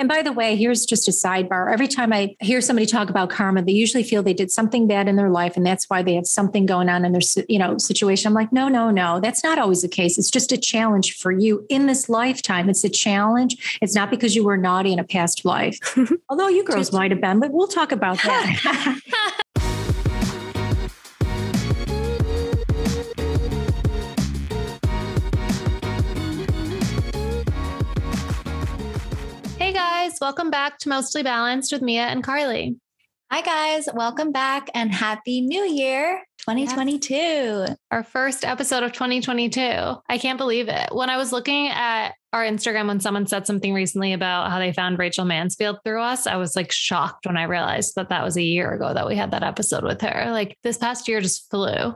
And by the way, here's just a sidebar. Every time I hear somebody talk about karma, they usually feel they did something bad in their life and that's why they have something going on in their you know situation. I'm like, no, no, no. That's not always the case. It's just a challenge for you in this lifetime. It's a challenge. It's not because you were naughty in a past life. Although you girls might have been, but we'll talk about that. guys. Welcome back to Mostly Balanced with Mia and Carly. Hi, guys. Welcome back and Happy New Year 2022. Yes. Our first episode of 2022. I can't believe it. When I was looking at our Instagram, when someone said something recently about how they found Rachel Mansfield through us, I was like shocked when I realized that that was a year ago that we had that episode with her. Like this past year just flew.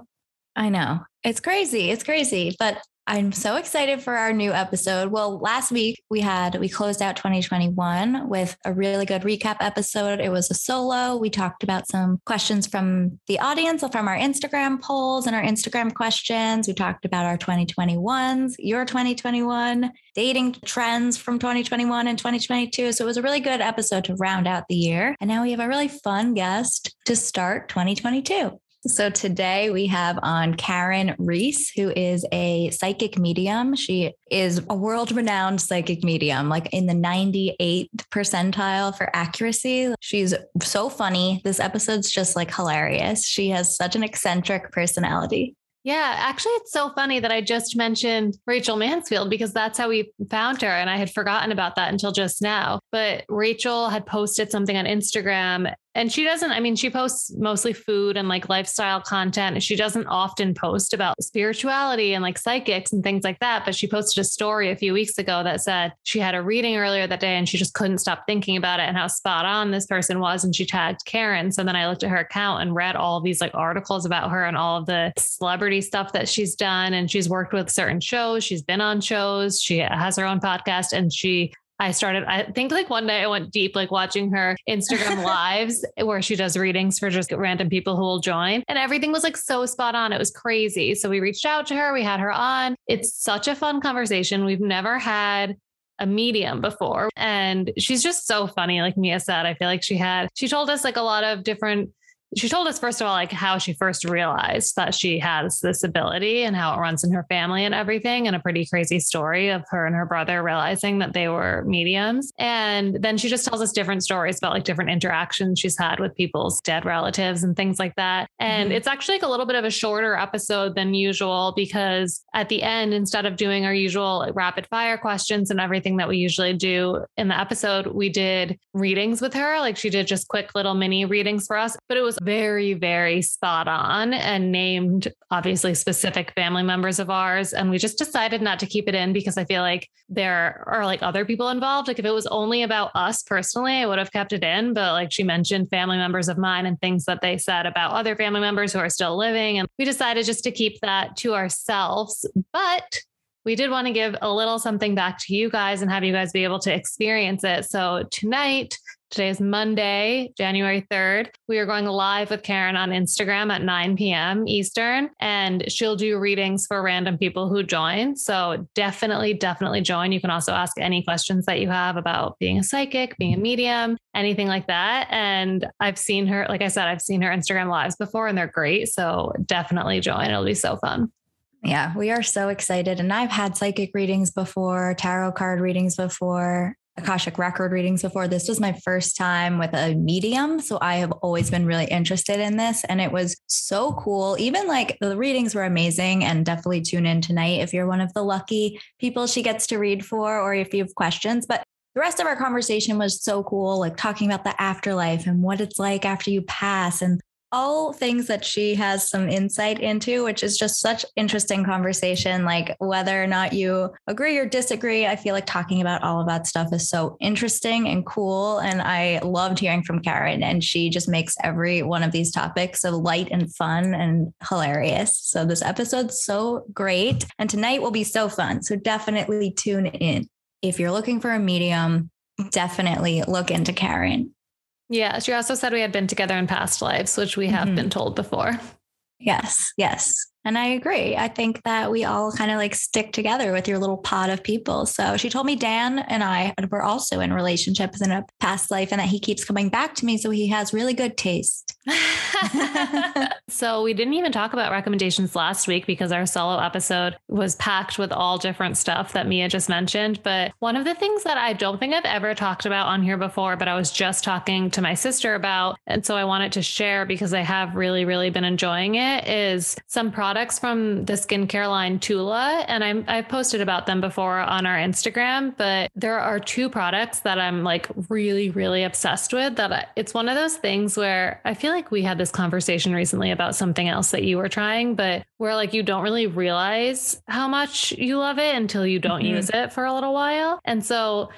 I know. It's crazy. It's crazy. But I'm so excited for our new episode. Well, last week we had, we closed out 2021 with a really good recap episode. It was a solo. We talked about some questions from the audience, from our Instagram polls and our Instagram questions. We talked about our 2021s, your 2021, dating trends from 2021 and 2022. So it was a really good episode to round out the year. And now we have a really fun guest to start 2022. So today we have on Karen Reese, who is a psychic medium. She is a world renowned psychic medium, like in the 98th percentile for accuracy. She's so funny. This episode's just like hilarious. She has such an eccentric personality. Yeah, actually, it's so funny that I just mentioned Rachel Mansfield because that's how we found her. And I had forgotten about that until just now. But Rachel had posted something on Instagram and she doesn't i mean she posts mostly food and like lifestyle content. She doesn't often post about spirituality and like psychics and things like that but she posted a story a few weeks ago that said she had a reading earlier that day and she just couldn't stop thinking about it and how spot on this person was and she tagged karen. So then i looked at her account and read all these like articles about her and all of the celebrity stuff that she's done. And she's worked with certain shows. She's been on shows. She has her own podcast and she I started, I think like one day I went deep, like watching her Instagram lives where she does readings for just random people who will join. And everything was like so spot on. It was crazy. So we reached out to her, we had her on. It's such a fun conversation. We've never had a medium before. And she's just so funny. Like Mia said, I feel like she had, she told us like a lot of different she told us first of all like how she first realized that she has this ability and how it runs in her family and everything and a pretty crazy story of her and her brother realizing that they were mediums. And then she just tells us different stories about like different interactions she's had with people's dead relatives and things like that. And mm-hmm. it's actually like a little bit of a shorter episode than usual because at the end instead of doing our usual rapid fire questions and everything that we usually do in the episode we did readings with her. Like she did just quick little mini readings for us but it was very, very spot on and named obviously specific family members of ours. And we just decided not to keep it in because I feel like there are like other people involved. Like if it was only about us personally, I would have kept it in. But like she mentioned family members of mine and things that they said about other family members who are still living. And we decided just to keep that to ourselves. But we did want to give a little something back to you guys and have you guys be able to experience it. So tonight, Today is Monday, January 3rd. We are going live with Karen on Instagram at 9 p.m. Eastern, and she'll do readings for random people who join. So definitely, definitely join. You can also ask any questions that you have about being a psychic, being a medium, anything like that. And I've seen her, like I said, I've seen her Instagram lives before and they're great. So definitely join. It'll be so fun. Yeah, we are so excited. And I've had psychic readings before, tarot card readings before. Akashic record readings before. This was my first time with a medium. So I have always been really interested in this. And it was so cool. Even like the readings were amazing and definitely tune in tonight if you're one of the lucky people she gets to read for or if you have questions. But the rest of our conversation was so cool, like talking about the afterlife and what it's like after you pass and all things that she has some insight into, which is just such interesting conversation. Like whether or not you agree or disagree, I feel like talking about all of that stuff is so interesting and cool. And I loved hearing from Karen, and she just makes every one of these topics so light and fun and hilarious. So this episode's so great. And tonight will be so fun. So definitely tune in. If you're looking for a medium, definitely look into Karen. Yeah. She also said we had been together in past lives, which we have mm-hmm. been told before. Yes. Yes. And I agree. I think that we all kind of like stick together with your little pod of people. So she told me Dan and I were also in relationships in a past life and that he keeps coming back to me. So he has really good taste. so we didn't even talk about recommendations last week because our solo episode was packed with all different stuff that Mia just mentioned. But one of the things that I don't think I've ever talked about on here before, but I was just talking to my sister about, and so I wanted to share because I have really, really been enjoying it, is some products from the skincare line Tula. And I'm, I've posted about them before on our Instagram, but there are two products that I'm like really, really obsessed with that I, it's one of those things where I feel like we had this conversation recently about something else that you were trying, but where like you don't really realize how much you love it until you don't mm-hmm. use it for a little while. And so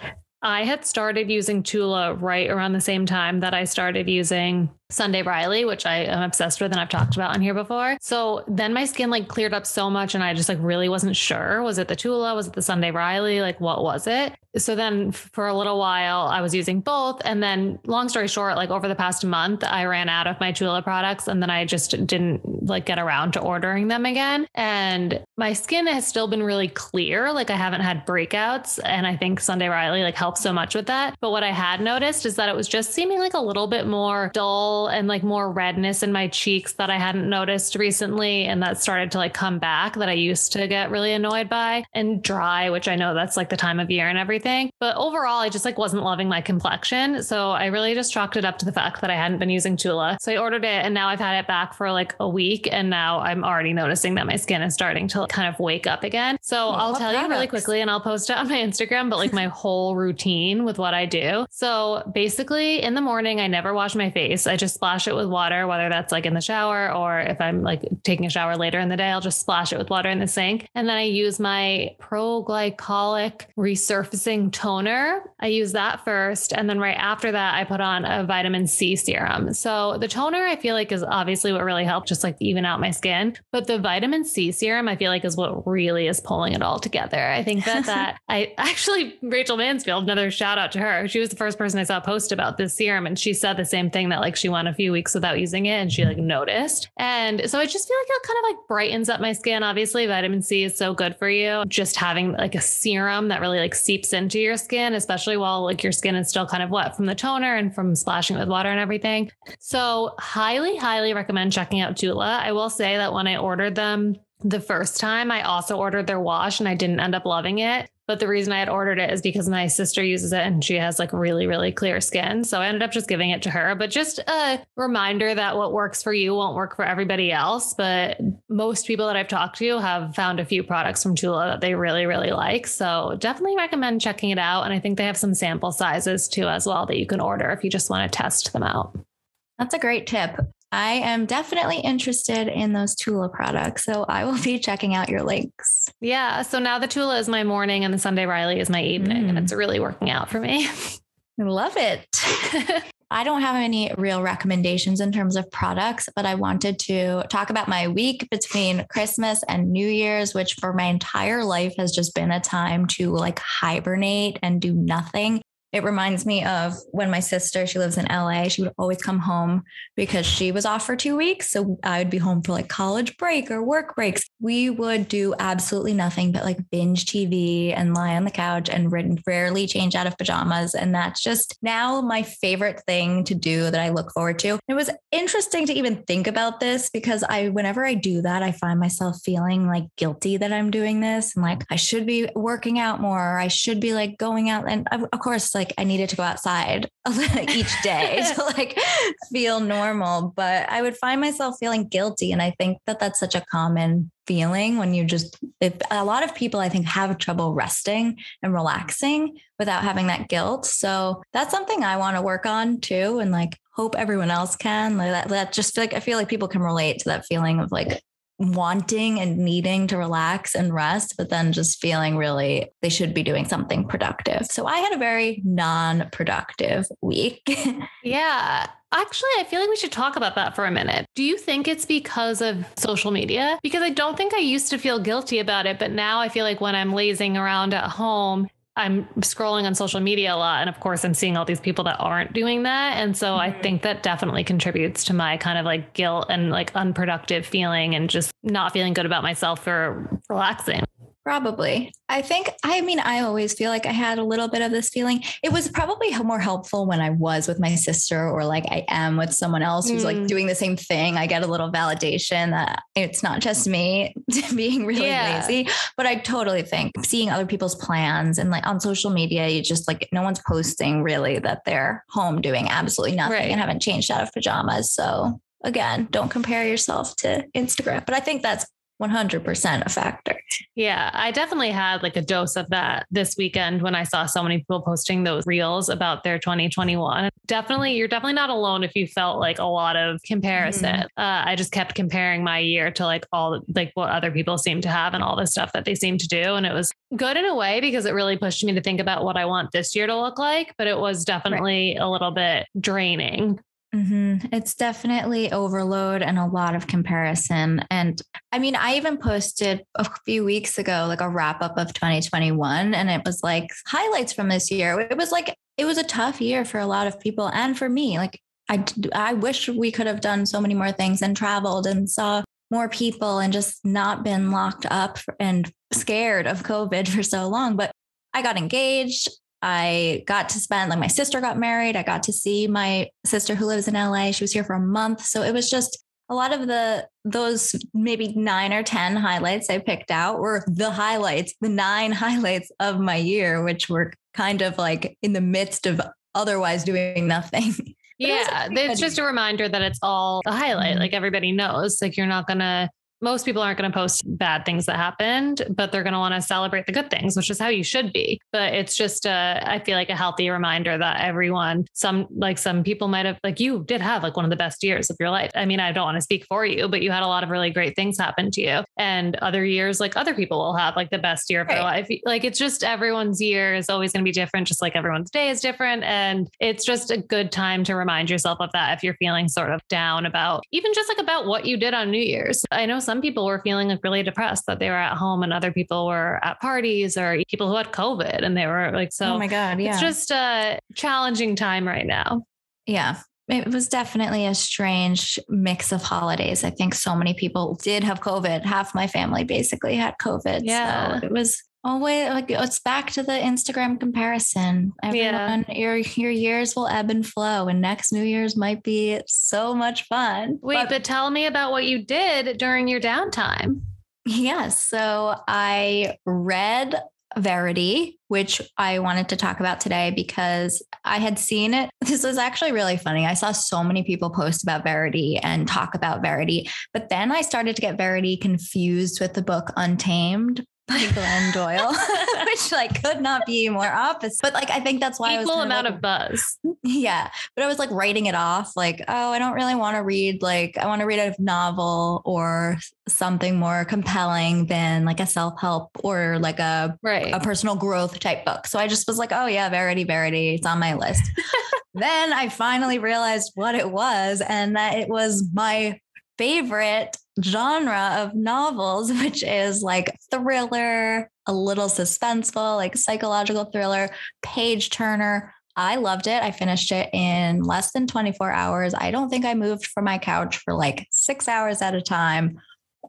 I had started using Tula right around the same time that I started using Sunday Riley, which I am obsessed with and I've talked about on here before. So then my skin like cleared up so much and I just like really wasn't sure. Was it the Tula? Was it the Sunday Riley? Like what was it? So then for a little while I was using both. And then long story short, like over the past month, I ran out of my Tula products and then I just didn't like get around to ordering them again. And my skin has still been really clear. Like I haven't had breakouts. And I think Sunday Riley like helps so much with that. But what I had noticed is that it was just seeming like a little bit more dull and like more redness in my cheeks that I hadn't noticed recently. And that started to like come back that I used to get really annoyed by and dry, which I know that's like the time of year and everything. But overall, I just like wasn't loving my complexion. So I really just chalked it up to the fact that I hadn't been using Tula. So I ordered it and now I've had it back for like a week. And now I'm already noticing that my skin is starting to kind of wake up again. So I'll tell products? you really quickly and I'll post it on my Instagram, but like my whole routine with what I do. So basically in the morning, I never wash my face. I just just splash it with water, whether that's like in the shower or if I'm like taking a shower later in the day, I'll just splash it with water in the sink. And then I use my pro glycolic resurfacing toner. I use that first. And then right after that, I put on a vitamin C serum. So the toner I feel like is obviously what really helped just like even out my skin. But the vitamin C serum I feel like is what really is pulling it all together. I think that that I actually Rachel Mansfield, another shout out to her. She was the first person I saw post about this serum and she said the same thing that like she went a few weeks without using it and she like mm-hmm. noticed. And so I just feel like it kind of like brightens up my skin. Obviously, vitamin C is so good for you. Just having like a serum that really like seeps into your skin, especially while like your skin is still kind of wet from the toner and from splashing it with water and everything. So, highly, highly recommend checking out Tula. I will say that when I ordered them, the first time I also ordered their wash and I didn't end up loving it. But the reason I had ordered it is because my sister uses it and she has like really, really clear skin. So I ended up just giving it to her. But just a reminder that what works for you won't work for everybody else. But most people that I've talked to have found a few products from Tula that they really, really like. So definitely recommend checking it out. And I think they have some sample sizes too, as well, that you can order if you just want to test them out. That's a great tip. I am definitely interested in those Tula products. So I will be checking out your links. Yeah. So now the Tula is my morning and the Sunday Riley is my evening. Mm. And it's really working out for me. I love it. I don't have any real recommendations in terms of products, but I wanted to talk about my week between Christmas and New Year's, which for my entire life has just been a time to like hibernate and do nothing. It reminds me of when my sister, she lives in LA, she would always come home because she was off for two weeks. So I would be home for like college break or work breaks. We would do absolutely nothing but like binge TV and lie on the couch and rarely change out of pajamas. And that's just now my favorite thing to do that I look forward to. It was interesting to even think about this because I, whenever I do that, I find myself feeling like guilty that I'm doing this and like I should be working out more. I should be like going out. And of course, like I needed to go outside each day to like feel normal, but I would find myself feeling guilty. And I think that that's such a common feeling when you just, if, a lot of people I think have trouble resting and relaxing without having that guilt. So that's something I want to work on too. And like, hope everyone else can like that, that just like, I feel like people can relate to that feeling of like wanting and needing to relax and rest, but then just feeling really they should be doing something productive. So I had a very non productive week. yeah. Actually, I feel like we should talk about that for a minute. Do you think it's because of social media? Because I don't think I used to feel guilty about it, but now I feel like when I'm lazing around at home, I'm scrolling on social media a lot. And of course, I'm seeing all these people that aren't doing that. And so mm-hmm. I think that definitely contributes to my kind of like guilt and like unproductive feeling and just not feeling good about myself for relaxing. Probably. I think, I mean, I always feel like I had a little bit of this feeling. It was probably more helpful when I was with my sister or like I am with someone else who's mm. like doing the same thing. I get a little validation that it's not just me being really yeah. lazy. But I totally think seeing other people's plans and like on social media, you just like, no one's posting really that they're home doing absolutely nothing right. and haven't changed out of pajamas. So again, don't compare yourself to Instagram. But I think that's 100% a factor. Yeah, I definitely had like a dose of that this weekend when I saw so many people posting those reels about their 2021. Definitely, you're definitely not alone if you felt like a lot of comparison. Mm-hmm. Uh, I just kept comparing my year to like all like what other people seem to have and all the stuff that they seem to do. And it was good in a way because it really pushed me to think about what I want this year to look like. But it was definitely right. a little bit draining Mm-hmm. It's definitely overload and a lot of comparison. And I mean, I even posted a few weeks ago, like a wrap up of 2021, and it was like highlights from this year. It was like, it was a tough year for a lot of people and for me. Like, I, I wish we could have done so many more things and traveled and saw more people and just not been locked up and scared of COVID for so long. But I got engaged. I got to spend, like, my sister got married. I got to see my sister who lives in LA. She was here for a month. So it was just a lot of the, those maybe nine or 10 highlights I picked out were the highlights, the nine highlights of my year, which were kind of like in the midst of otherwise doing nothing. yeah, it's just a reminder that it's all a highlight. Mm-hmm. Like everybody knows, like you're not gonna most people aren't going to post bad things that happened, but they're going to want to celebrate the good things, which is how you should be. But it's just, a, I feel like a healthy reminder that everyone, some like some people might have, like you did have like one of the best years of your life. I mean, I don't want to speak for you, but you had a lot of really great things happen to you. And other years, like other people will have like the best year of right. their life. Like it's just everyone's year is always going to be different, just like everyone's day is different. And it's just a good time to remind yourself of that if you're feeling sort of down about even just like about what you did on New Year's. I know some people were feeling like really depressed that they were at home and other people were at parties or people who had COVID and they were like, so oh my God, yeah. It's just a challenging time right now. Yeah. It was definitely a strange mix of holidays. I think so many people did have COVID. Half my family basically had COVID. Yeah. So it was always like it's back to the Instagram comparison. Everyone, yeah. your your years will ebb and flow, and next New Year's might be so much fun. Wait, but, but tell me about what you did during your downtime. Yes, so I read Verity, which I wanted to talk about today because I had seen it. This was actually really funny. I saw so many people post about Verity and talk about Verity, but then I started to get Verity confused with the book Untamed by Glennon Doyle, which like could not be more opposite. But like I think that's why equal I amount like, of buzz. Yeah, but I was like writing it off, like oh, I don't really want to read. Like I want to read a novel or something more compelling than like a self help or like a right. a personal growth type book. So I just was like, oh yeah, Verity, Verity, it's on my list. then I finally realized what it was, and that it was my favorite genre of novels, which is like thriller, a little suspenseful, like psychological thriller, page turner. I loved it. I finished it in less than 24 hours. I don't think I moved from my couch for like six hours at a time.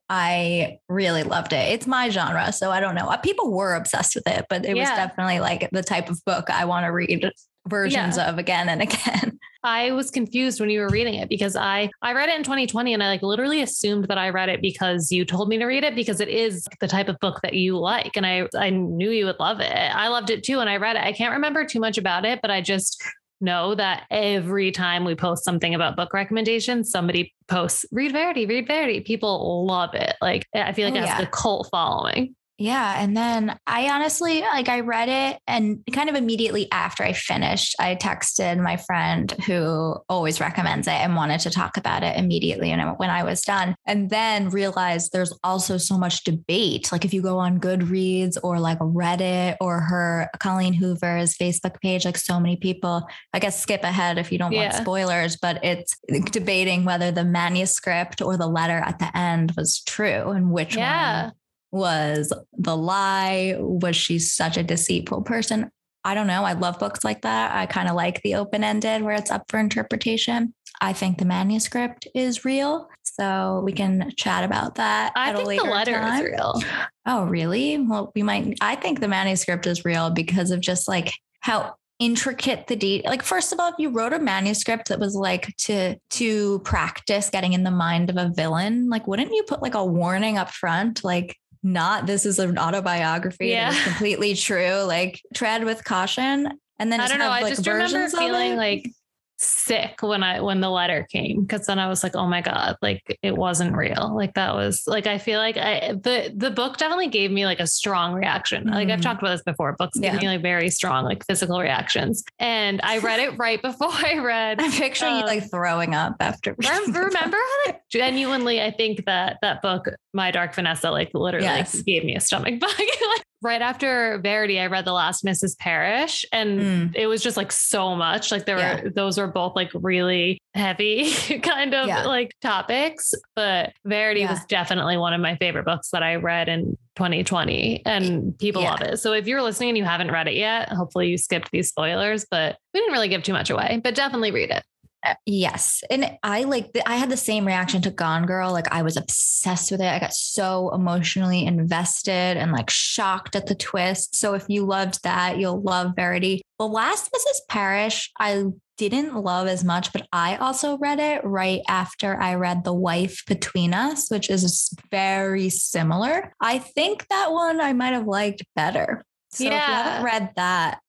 I really loved it. It's my genre. So I don't know. People were obsessed with it, but it yeah. was definitely like the type of book I want to read versions yeah. of again and again. I was confused when you were reading it because I I read it in 2020 and I like literally assumed that I read it because you told me to read it because it is the type of book that you like and I I knew you would love it. I loved it too and I read it. I can't remember too much about it, but I just know that every time we post something about book recommendations, somebody posts read Verity, read Verity. People love it. Like I feel like oh, it has yeah. a cult following. Yeah. And then I honestly, like, I read it and kind of immediately after I finished, I texted my friend who always recommends it and wanted to talk about it immediately And when I was done. And then realized there's also so much debate. Like, if you go on Goodreads or like Reddit or her Colleen Hoover's Facebook page, like, so many people, I guess, skip ahead if you don't yeah. want spoilers, but it's debating whether the manuscript or the letter at the end was true and which yeah. one Was the lie? Was she such a deceitful person? I don't know. I love books like that. I kind of like the open ended where it's up for interpretation. I think the manuscript is real. So we can chat about that. I think the letter time. is real. Oh, really? Well, we might. I think the manuscript is real because of just like how intricate the deed like first of all if you wrote a manuscript that was like to to practice getting in the mind of a villain like wouldn't you put like a warning up front like not this is an autobiography. Yeah. it's completely true. Like tread with caution and then i don't know. have, i like, just remember feeling like sick when I when the letter came because then I was like, oh my god, like it wasn't real. Like that was like I feel like I the the book definitely gave me like a strong reaction. Mm-hmm. Like I've mm-hmm. talked about this before. Books yeah. give me like very strong like physical reactions. And I read it right before I read. I'm picturing um, you like throwing up after. remember how like genuinely I think that that book, My Dark Vanessa, like literally yes. like, gave me a stomach bug. like right after Verity, I read The Last Mrs. Parrish, and mm. it was just like so much. Like there yeah. were those were both like really heavy kind of yeah. like topics. But Verity yeah. was definitely one of my favorite books that I read in 2020 and people love it. So if you're listening and you haven't read it yet, hopefully you skipped these spoilers, but we didn't really give too much away, but definitely read it. Uh, yes. And I like, I had the same reaction to Gone Girl. Like, I was obsessed with it. I got so emotionally invested and like shocked at the twist. So, if you loved that, you'll love Verity. The last Mrs. Parrish, I didn't love as much, but I also read it right after I read The Wife Between Us, which is very similar. I think that one I might have liked better. So yeah. if you haven't read that,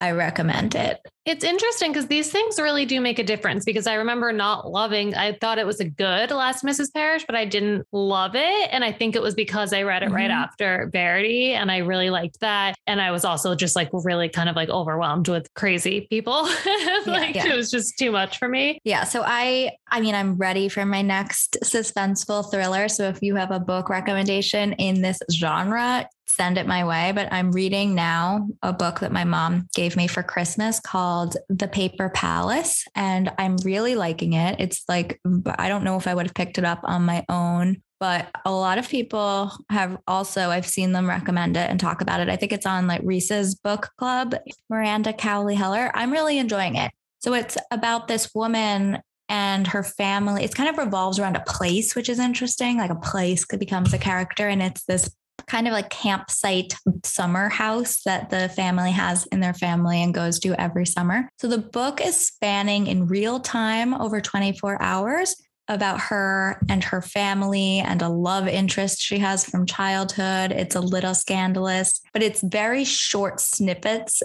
I recommend it. It's interesting because these things really do make a difference because I remember not loving, I thought it was a good Last Mrs. Parrish, but I didn't love it. And I think it was because I read it mm-hmm. right after Verity and I really liked that. And I was also just like really kind of like overwhelmed with crazy people. like yeah, yeah. it was just too much for me. Yeah. So I, I mean, I'm ready for my next suspenseful thriller. So if you have a book recommendation in this genre, send it my way. But I'm reading now a book that my mom gave me for Christmas called The Paper Palace. And I'm really liking it. It's like, I don't know if I would have picked it up on my own. But a lot of people have also, I've seen them recommend it and talk about it. I think it's on like Reese's book club, Miranda Cowley Heller. I'm really enjoying it. So it's about this woman and her family. It kind of revolves around a place, which is interesting. Like a place becomes a character, and it's this kind of like campsite summer house that the family has in their family and goes to every summer. So the book is spanning in real time over 24 hours about her and her family and a love interest she has from childhood. It's a little scandalous, but it's very short snippets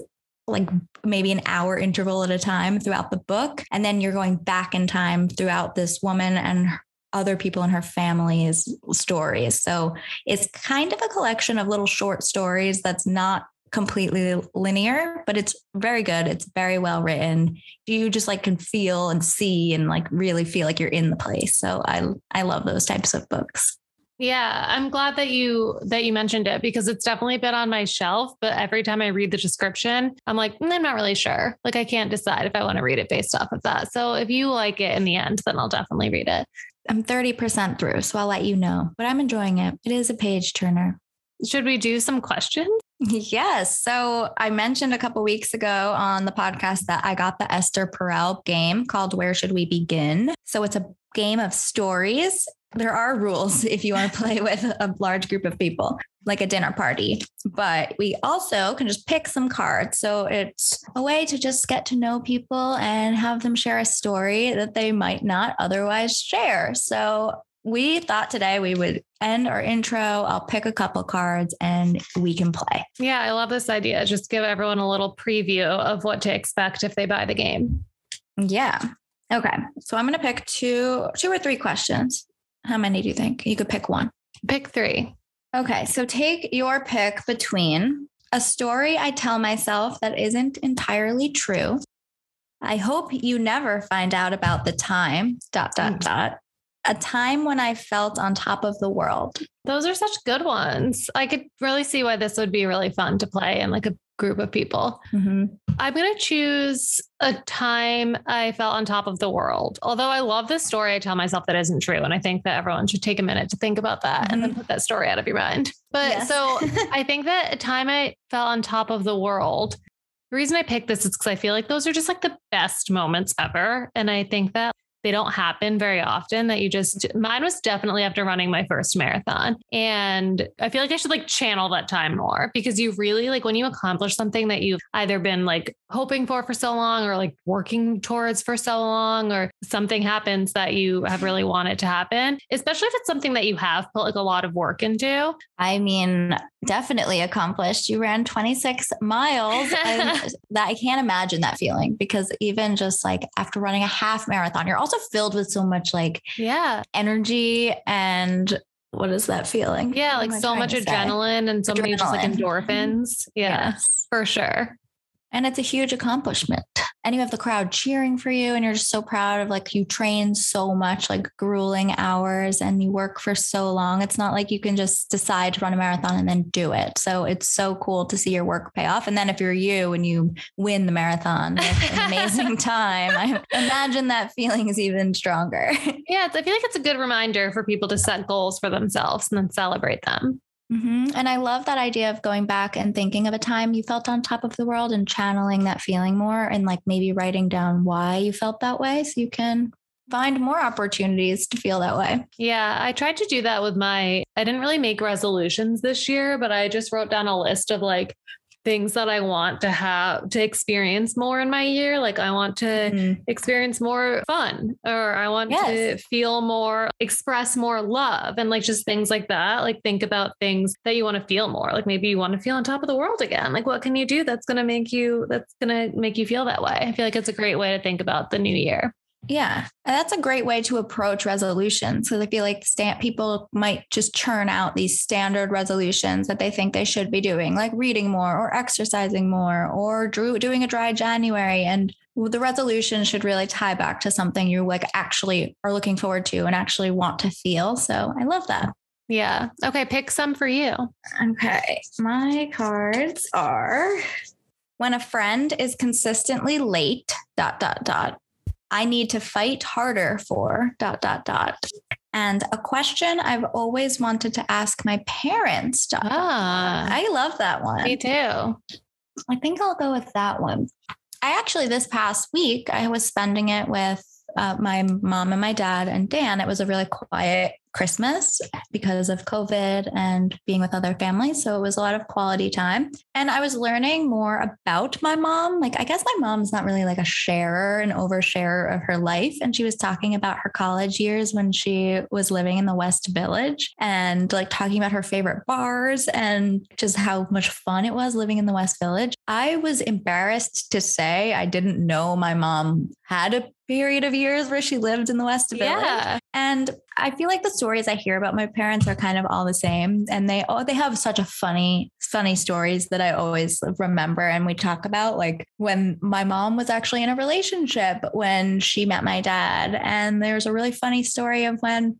like maybe an hour interval at a time throughout the book. And then you're going back in time throughout this woman and other people in her family's stories. So it's kind of a collection of little short stories that's not completely linear, but it's very good. It's very well written. You just like can feel and see and like really feel like you're in the place. So I I love those types of books. Yeah, I'm glad that you that you mentioned it because it's definitely been on my shelf, but every time I read the description, I'm like, mm, I'm not really sure. Like I can't decide if I want to read it based off of that. So if you like it in the end, then I'll definitely read it. I'm 30% through, so I'll let you know. But I'm enjoying it. It is a page turner. Should we do some questions? Yes. So I mentioned a couple weeks ago on the podcast that I got the Esther Perel game called Where Should We Begin? So it's a game of stories. There are rules if you want to play with a large group of people like a dinner party. But we also can just pick some cards. So it's a way to just get to know people and have them share a story that they might not otherwise share. So we thought today we would end our intro. I'll pick a couple cards and we can play. Yeah, I love this idea. Just give everyone a little preview of what to expect if they buy the game. Yeah. Okay. So I'm going to pick two two or three questions. How many do you think? You could pick one. Pick 3. Okay, so take your pick between a story I tell myself that isn't entirely true. I hope you never find out about the time, dot, dot, mm. dot. A time when I felt on top of the world. Those are such good ones. I could really see why this would be really fun to play in like a group of people. Mm-hmm. I'm going to choose a time I felt on top of the world. Although I love this story, I tell myself that isn't true. And I think that everyone should take a minute to think about that mm-hmm. and then mm-hmm. put that story out of your mind. But yes. so I think that a time I felt on top of the world. The reason I picked this is because I feel like those are just like the best moments ever. And I think that they don't happen very often that you just mm-hmm. mine was definitely after running my first marathon. And i feel like i should like channel that time more because you really like when you accomplish something that you've either been like hoping for for so long or like working towards for so long or something happens that you have really wanted to happen especially if it's something that you have put like a lot of work into. I mean definitely accomplished you ran 26 miles that i can't imagine that feeling because even just like after running a half marathon you're also filled with so much like yeah energy and what is that feeling? Yeah, like so much adrenaline and so adrenaline. many just like endorphins. Yeah, yes. for sure and it's a huge accomplishment. And you have the crowd cheering for you and you're just so proud of like you train so much like grueling hours and you work for so long. It's not like you can just decide to run a marathon and then do it. So it's so cool to see your work pay off. And then if you're you and you win the marathon an amazing time. I imagine that feeling is even stronger. Yeah i feel like it's a good reminder for people to set goals for themselves and then celebrate them Mm-hmm. And I love that idea of going back and thinking of a time you felt on top of the world and channeling that feeling more and like maybe writing down why you felt that way so you can find more opportunities to feel that way. Yeah, I tried to do that with my I didn't really make resolutions this year, but I just wrote down a list of like things that I want to have to experience more in my year. Like I want to mm-hmm. experience more fun or I want yes. to feel more, express more love and like just things like that. Like think about things that you want to feel more. Like maybe you want to feel on top of the world again. Like what can you do that's going to make you, that's going to make you feel that way? I feel like it's a great way to think about the new year. Yeah. And that's a great way to approach resolutions because I feel like stand, people might just churn out these standard resolutions that they think they should be doing, like reading more or exercising more or drew, doing a dry January. And the resolution should really tie back to something you like actually are looking forward to and actually want to feel. So I love that. Yeah. Okay. Pick some for you. Okay. My cards are when a friend is consistently late, dot, dot, dot I need to fight harder for dot dot dot. And a question I've always wanted to ask my parents. Dot, ah, I love that one. Me too. I think I'll go with that one. I actually, this past week, I was spending it with uh, my mom and my dad and Dan. It was a really quiet Christmas because of COVID and being with other families. So it was a lot of quality time. And I was learning more about my mom. Like, I guess my mom's not really like a sharer, an oversharer of her life. And she was talking about her college years when she was living in the West Village and like talking about her favorite bars and just how much fun it was living in the West Village. I was embarrassed to say I didn't know my mom had a period of years where she lived in the West Village. Yeah. And I feel like the stories I hear about my parents are kind of all the same. And they oh they have such a funny, funny stories that I always remember and we talk about. Like when my mom was actually in a relationship when she met my dad. And there's a really funny story of when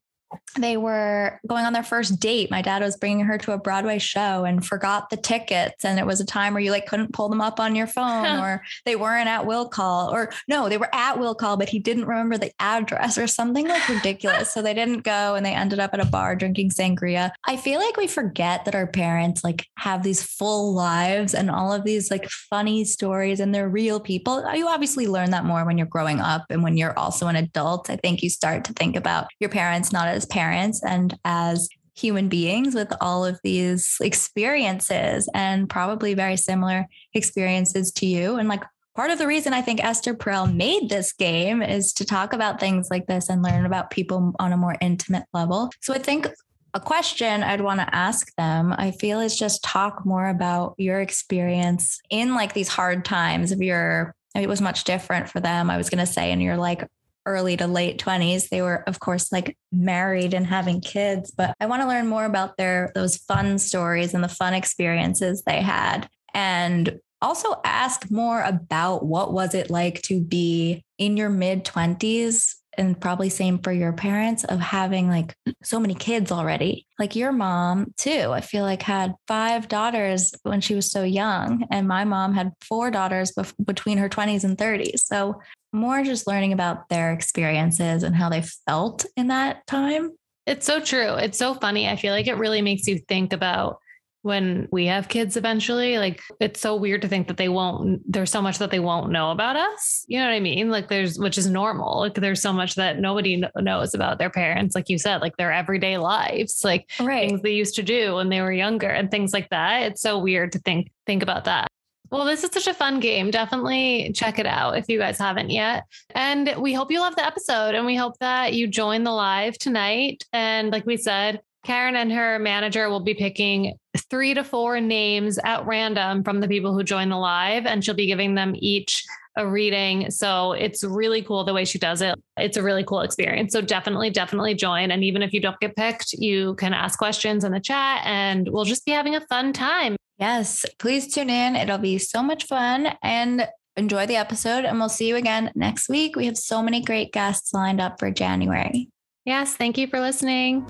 they were going on their first date. My dad was bringing her to a Broadway show and forgot the tickets. And it was a time where you like couldn't pull them up on your phone or they weren't at will call or no, they were at will call, but he didn't remember the address or something like ridiculous. so they didn't go and they ended up at a bar drinking sangria. I feel like we forget that our parents like have these full lives and all of these like funny stories and they're real people. You obviously learn that more when you're growing up and when you're also an adult. I think you start to think about your parents not as as parents and as human beings with all of these experiences and probably very similar experiences to you. And like part of the reason I think Esther Perel made this game is to talk about things like this and learn about people on a more intimate level. So I think a question I'd want to ask them, I feel is just talk more about your experience in like these hard times of your it was much different for them. I was going to say, and you're like early to late 20s they were of course like married and having kids but i want to learn more about their those fun stories and the fun experiences they had and also ask more about what was it like to be in your mid 20s and probably same for your parents of having like so many kids already. Like your mom too, I feel like had five daughters when she was so young and my mom had four daughters bef- between her 20s and 30s. So more just learning about their experiences and how they felt in that time. It's so true. It's so funny. I feel like it really makes you think about when we have kids eventually like it's so weird to think that they won't there's so much that they won't know about us you know what i mean like there's which is normal like there's so much that nobody knows about their parents like you said like their everyday lives like right. things they used to do when they were younger and things like that it's so weird to think think about that well, this is such a fun game. Definitely check it out if you guys haven't yet. And we hope you love the episode and we hope that you join the live tonight. And like we said, Karen and her manager will be picking three to four names at random from the people who join the live, and she'll be giving them each a reading. So it's really cool the way she does it. It's a really cool experience. So definitely, definitely join. And even if you don't get picked, you can ask questions in the chat and we'll just be having a fun time. Yes, please tune in. It'll be so much fun and enjoy the episode. And we'll see you again next week. We have so many great guests lined up for January. Yes, thank you for listening.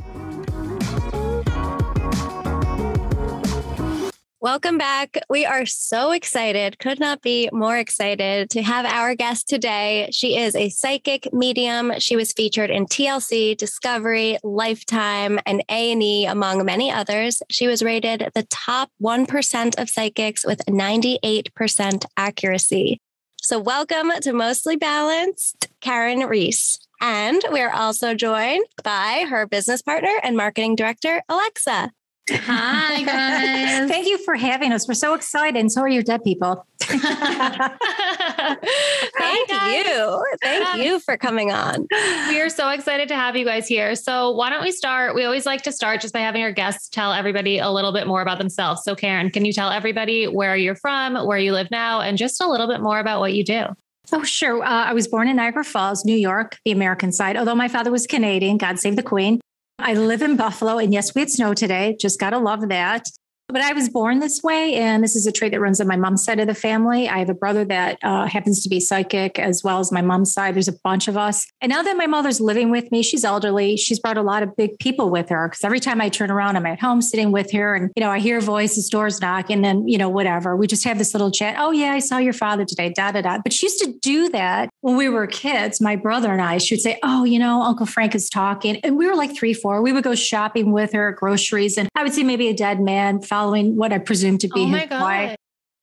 Welcome back. We are so excited, could not be more excited to have our guest today. She is a psychic medium. She was featured in TLC, Discovery, Lifetime, and A&E among many others. She was rated the top 1% of psychics with 98% accuracy. So welcome to Mostly Balanced, Karen Reese. And we're also joined by her business partner and marketing director, Alexa. Hi, guys. Thank you for having us. We're so excited. And so are your dead people. Thank you. Thank you for coming on. We are so excited to have you guys here. So, why don't we start? We always like to start just by having our guests tell everybody a little bit more about themselves. So, Karen, can you tell everybody where you're from, where you live now, and just a little bit more about what you do? Oh, sure. Uh, I was born in Niagara Falls, New York, the American side. Although my father was Canadian, God save the Queen. I live in Buffalo, and yes, we had snow today. Just got to love that. But I was born this way, and this is a trait that runs on my mom's side of the family. I have a brother that uh, happens to be psychic, as well as my mom's side. There's a bunch of us. And now that my mother's living with me, she's elderly. She's brought a lot of big people with her because every time I turn around, I'm at home sitting with her, and you know I hear voices, doors knock, and then you know whatever. We just have this little chat. Oh yeah, I saw your father today. Da da da. But she used to do that when we were kids. My brother and I. She would say, "Oh, you know, Uncle Frank is talking," and we were like three, four. We would go shopping with her, groceries, and I would see maybe a dead man following what I presume to be oh his wife.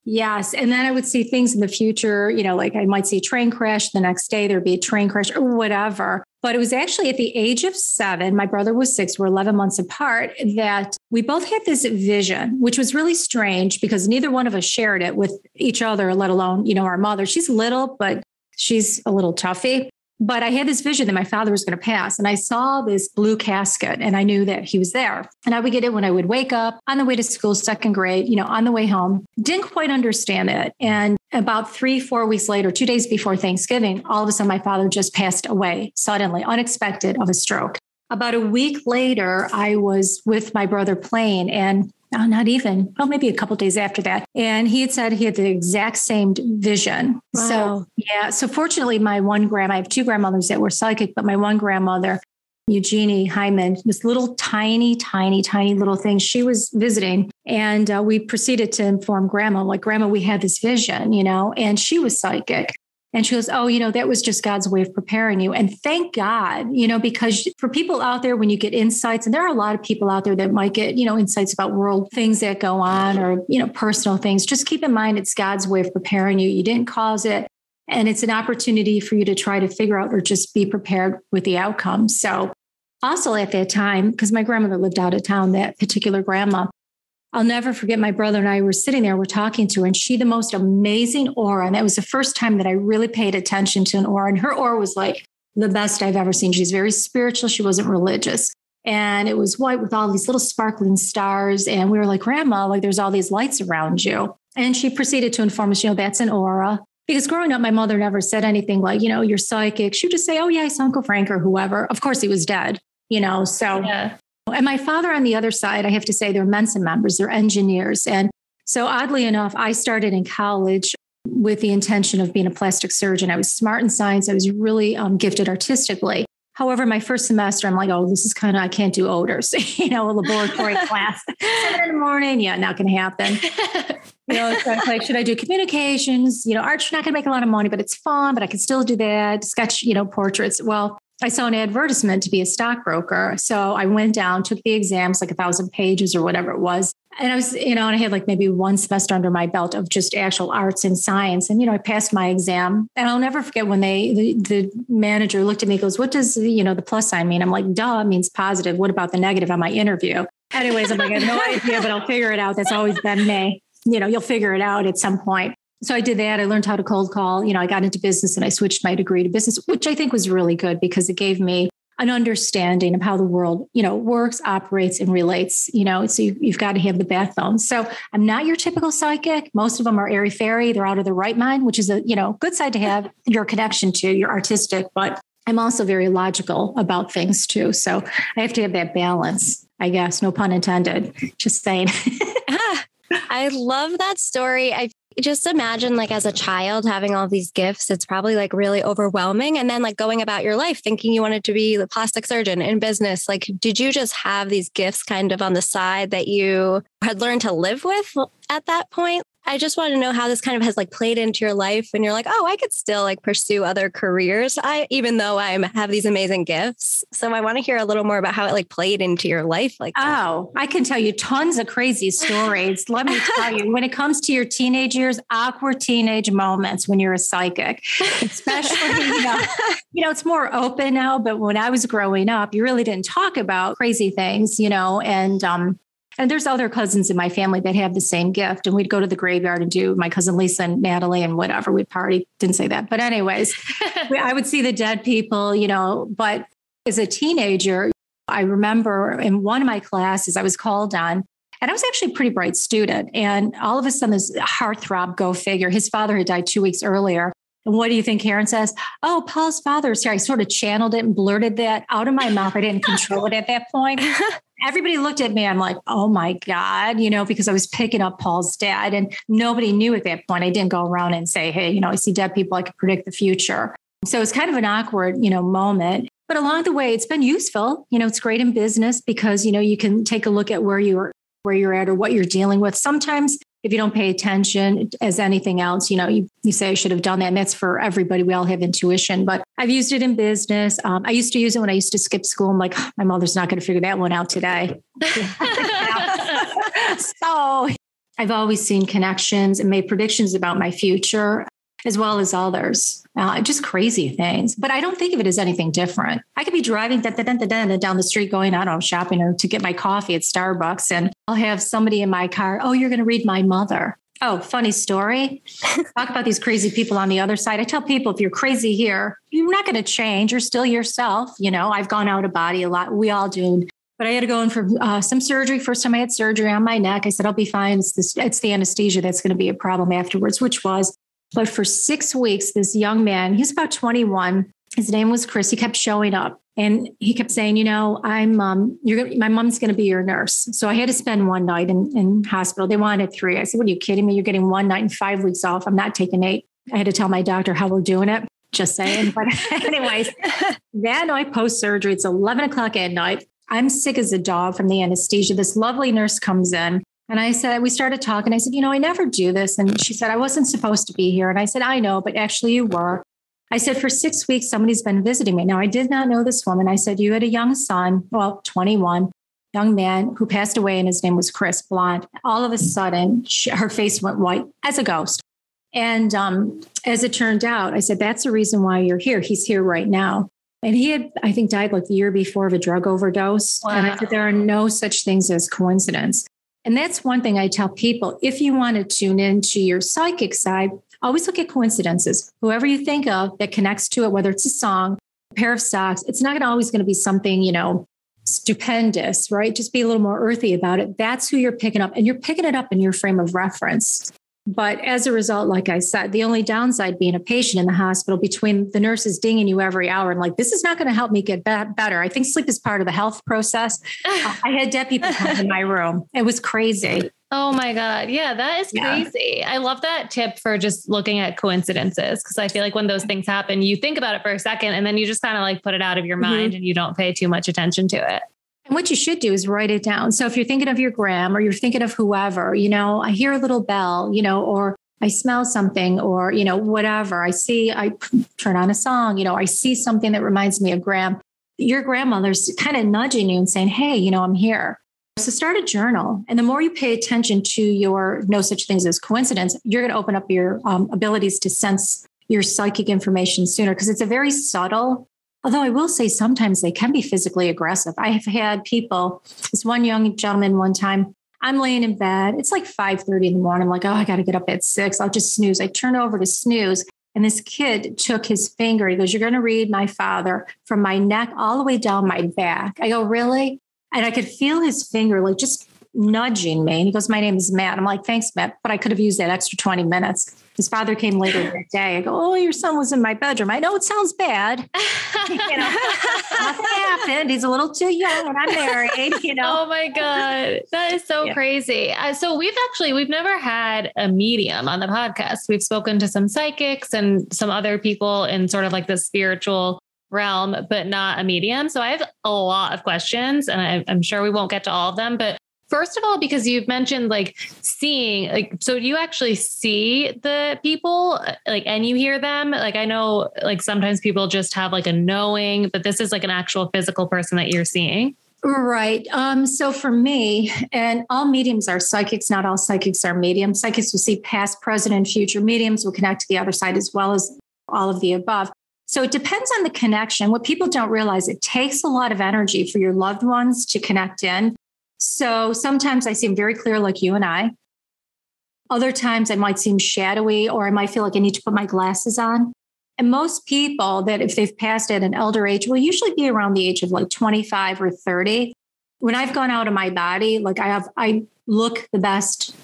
Yes. And then I would see things in the future, you know, like I might see a train crash the next day, there'd be a train crash or whatever. But it was actually at the age of seven, my brother was six, we're 11 months apart, that we both had this vision, which was really strange because neither one of us shared it with each other, let alone, you know, our mother. She's little, but she's a little toughy. But I had this vision that my father was going to pass. And I saw this blue casket and I knew that he was there. And I would get it when I would wake up on the way to school, second grade, you know, on the way home. Didn't quite understand it. And about three, four weeks later, two days before Thanksgiving, all of a sudden my father just passed away suddenly, unexpected of a stroke. About a week later, I was with my brother playing and no, not even, well, maybe a couple days after that. And he had said he had the exact same vision. Wow. So, yeah. So, fortunately, my one grandma, I have two grandmothers that were psychic, but my one grandmother, Eugenie Hyman, this little tiny, tiny, tiny little thing. She was visiting, and uh, we proceeded to inform grandma, like, Grandma, we had this vision, you know, and she was psychic. And she goes, Oh, you know, that was just God's way of preparing you. And thank God, you know, because for people out there, when you get insights, and there are a lot of people out there that might get, you know, insights about world things that go on or, you know, personal things, just keep in mind it's God's way of preparing you. You didn't cause it. And it's an opportunity for you to try to figure out or just be prepared with the outcome. So, also at that time, because my grandmother lived out of town, that particular grandma, I'll never forget my brother and I were sitting there, we're talking to her, and she the most amazing aura. And that was the first time that I really paid attention to an aura. And her aura was like the best I've ever seen. She's very spiritual. She wasn't religious. And it was white with all these little sparkling stars. And we were like, Grandma, like there's all these lights around you. And she proceeded to inform us, you know, that's an aura. Because growing up, my mother never said anything like, you know, you're psychic. She would just say, oh, yeah, it's Uncle Frank or whoever. Of course, he was dead, you know. So yeah. And my father on the other side, I have to say, they're Mensa members, they're engineers. And so oddly enough, I started in college with the intention of being a plastic surgeon. I was smart in science. I was really um, gifted artistically. However, my first semester, I'm like, oh, this is kind of, I can't do odors, you know, a laboratory class. Seven in the morning, yeah, not going to happen. you know, it's like, should I do communications? You know, art's not going to make a lot of money, but it's fun, but I can still do that. Sketch, you know, portraits. Well, I saw an advertisement to be a stockbroker. So I went down, took the exams, like a thousand pages or whatever it was. And I was, you know, and I had like maybe one semester under my belt of just actual arts and science. And, you know, I passed my exam. And I'll never forget when they, the, the manager looked at me, goes, What does, you know, the plus sign mean? I'm like, duh, means positive. What about the negative on my interview? Anyways, I'm like, I have no idea, but I'll figure it out. That's always been me. You know, you'll figure it out at some point so I did that. I learned how to cold call. You know, I got into business and I switched my degree to business, which I think was really good because it gave me an understanding of how the world, you know, works, operates, and relates. You know, so you, have got to have the backbone. So I'm not your typical psychic. Most of them are airy fairy. They're out of the right mind, which is a you know good side to have your connection to. You're artistic, but I'm also very logical about things too. So I have to have that balance. I guess, no pun intended. Just saying. I love that story. I just imagine like as a child having all these gifts it's probably like really overwhelming. And then like going about your life thinking you wanted to be the plastic surgeon in business like did you just have these gifts kind of on the side that you had learned to live with at that point I just want to know how this kind of has like played into your life and you're like, oh, I could still like pursue other careers. I even though I have these amazing gifts. So I want to hear a little more about how it like played into your life. Like, oh, I can tell you tons of crazy stories. Let me tell you, when it comes to your teenage years, awkward teenage moments when you're a psychic, especially, you know, you know, it's more open now, but when I was growing up, you really didn't talk about crazy things, you know, and um, and there's other cousins in my family that have the same gift. And we'd go to the graveyard and do my cousin Lisa and Natalie and whatever. We'd party. Didn't say that. But, anyways, I would see the dead people, you know. But as a teenager, I remember in one of my classes, I was called on and I was actually a pretty bright student. And all of a sudden, this heartthrob go figure. His father had died two weeks earlier. And what do you think Karyn says? Oh, Paul's father is here. I sort of channeled it and blurted that out of my mouth. I didn't control it at that point. Everybody looked at me. I'm like, oh my God, you know, because I was picking up Paul's dad and nobody knew at that point. I didn't go around and say, hey, you know, I see dead people. I can predict the future. So it's kind of an awkward, you know, moment. But along the way, it's been useful. You know, it's great in business because, you know, you can take a look at where you're where you're at or what you're dealing with. Sometimes if you don't pay attention as anything else, you know, you, you say I should have done that. And that's for everybody. We all have intuition, but I've used it in business. Um, I used to use it when I used to skip school. I'm like, my mother's not going to figure that one out today. so I've always seen connections and made predictions about my future as well as others. Uh, just crazy things. But I don't think of it as anything different. I could be driving da, da, da, down the street going, I don't know, shopping or to get my coffee at Starbucks. And I'll have somebody in my car, oh, you're going to read my mother. Oh, funny story. Talk about these crazy people on the other side. I tell people if you're crazy here, you're not going to change. You're still yourself. You know, I've gone out of body a lot. We all do. But I had to go in for uh, some surgery. First time I had surgery on my neck, I said, I'll be fine. It's, this, it's the anesthesia that's going to be a problem afterwards, which was but for six weeks, this young man, he's about 21. His name was Chris. He kept showing up and he kept saying, you know, I'm, um, you're gonna, my mom's going to be your nurse. So I had to spend one night in, in hospital. They wanted three. I said, what are you kidding me? You're getting one night and five weeks off. I'm not taking eight. I had to tell my doctor how we're doing it. Just saying. But anyways, that night post surgery, it's 11 o'clock at night. I'm sick as a dog from the anesthesia. This lovely nurse comes in and I said, we started talking. I said, you know, I never do this. And she said, I wasn't supposed to be here. And I said, I know, but actually you were. I said, for six weeks, somebody's been visiting me. Now, I did not know this woman. I said, you had a young son, well, 21, young man who passed away, and his name was Chris Blonde. All of a sudden, she, her face went white as a ghost. And um, as it turned out, I said, that's the reason why you're here. He's here right now. And he had, I think, died like the year before of a drug overdose. Wow. And I said, there are no such things as coincidence. And that's one thing I tell people. If you want to tune into your psychic side, always look at coincidences. Whoever you think of that connects to it, whether it's a song, a pair of socks, it's not always going to be something, you know, stupendous, right? Just be a little more earthy about it. That's who you're picking up. And you're picking it up in your frame of reference. But as a result, like I said, the only downside being a patient in the hospital between the nurses dinging you every hour and like, this is not going to help me get better. I think sleep is part of the health process. I had dead people come in my room. It was crazy. Oh my God. Yeah, that is Yeah. crazy. I love that tip for just looking at coincidences because I feel like when those things happen, you think about it for a second and then you just kind of like put it out of your Mhm. mind and you don't pay too much attention to it. And what you should do is write it down. So if you're thinking of your gram or you're thinking of whoever, you know, I hear a little bell, you know, or I smell something or, you know, whatever. I see, I turn on a song, you know, I see something that reminds me of gram. Your grandmother's kind of nudging you and saying, Hey, you know, I'm here. So start a journal. And the more you pay attention to your no such things as coincidence, you're going to open up your um, abilities to sense your psychic information sooner because it's a very subtle Although I will say sometimes they can be physically aggressive. I have had people, this one young gentleman one time, I'm laying in bed. It's like 5:30 in the morning. I'm like, oh, I gotta get up at six. I'll just snooze. I turn over to snooze. And this kid took his finger. He goes, You're gonna read my father from my neck all the way down my back. I go, Really? And I could feel his finger like just nudging me. And he goes, My name is Matt. I'm like, Thanks, Matt. But I could have used that extra 20 minutes. His father came later that day. I go, Oh, your son was in my bedroom. I know it sounds bad. You know, nothing happened. He's a little too young and I'm married, you know. Oh my God. That is so Yeah. crazy. Uh, so we've actually, we've never had a medium on the podcast. We've spoken to some psychics and some other people in sort of like the spiritual realm, but not a medium. So I have a lot of questions and I, I'm sure we won't get to all of them, but First of all, because you've mentioned like seeing, like, so do you actually see the people, like, and you hear them? Like, I know, like, sometimes people just have like a knowing, but this is like an actual physical person that you're seeing. Right. Um, so for me, and all mediums are psychics, not all psychics are mediums. Psychics will see past, present, and future. Mediums will connect to the other side as well as all of the above. So it depends on the connection. What people don't realize, it takes a lot of energy for your loved ones to connect in. So sometimes I seem very clear, like you and I. Other times I might seem shadowy, or I might feel like I need to put my glasses on. And most people that, if they've passed at an elder age, will usually be around the age of like 25 or 30. When I've gone out of my body, like I have, I look the best,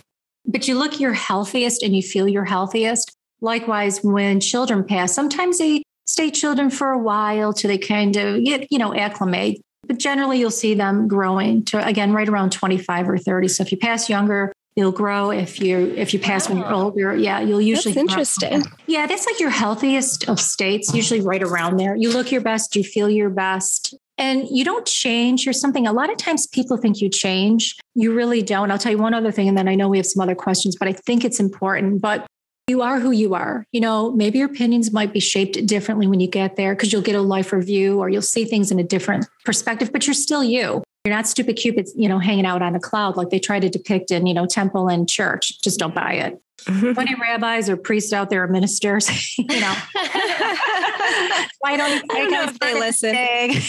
but you look your healthiest and you feel your healthiest. Likewise, when children pass, sometimes they stay children for a while till they kind of get, you know, acclimate. But generally, you'll see them growing to again right around 25 or 30. So if you pass younger, you'll grow. If you if you pass when you're older, yeah, you'll usually That's grow. interesting. Yeah, that's like your healthiest of states, usually right around there. You look your best, you feel your best, and you don't change. You're something, a lot of times people think you change. You really don't. I'll tell you one other thing, and then I know we have some other questions, but I think it's important. But you are who you are. You know, maybe your opinions might be shaped differently when you get there because you'll get a life review or you'll see things in a different perspective, but you're still you. You're not stupid cupids, you know, hanging out on a cloud like they try to depict in, you know, temple and church. Just don't buy it. Plenty of rabbis or priests out there or ministers, you know. Why don't you I don't know if they listen.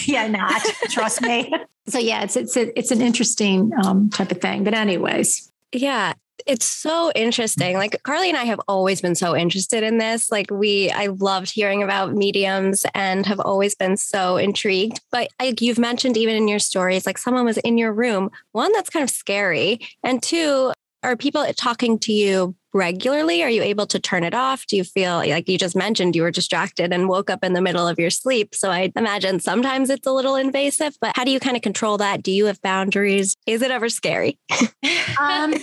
Yeah, not. Trust me. So yeah, it's it's a, it's an interesting um, type of thing. But anyways, Yeah, it's so interesting. Like Carly and I have always been so interested in this. Like we, I loved hearing about mediums and have always been so intrigued. But like you've mentioned, even in your stories, like someone was in your room. One, that's kind of scary, and two, are people talking to you regularly? Are you able to turn it off? Do you feel like you just mentioned you were distracted and woke up in the middle of your sleep? So I imagine sometimes it's a little invasive, but how do you kind of control that? Do you have boundaries? Is it ever scary? um,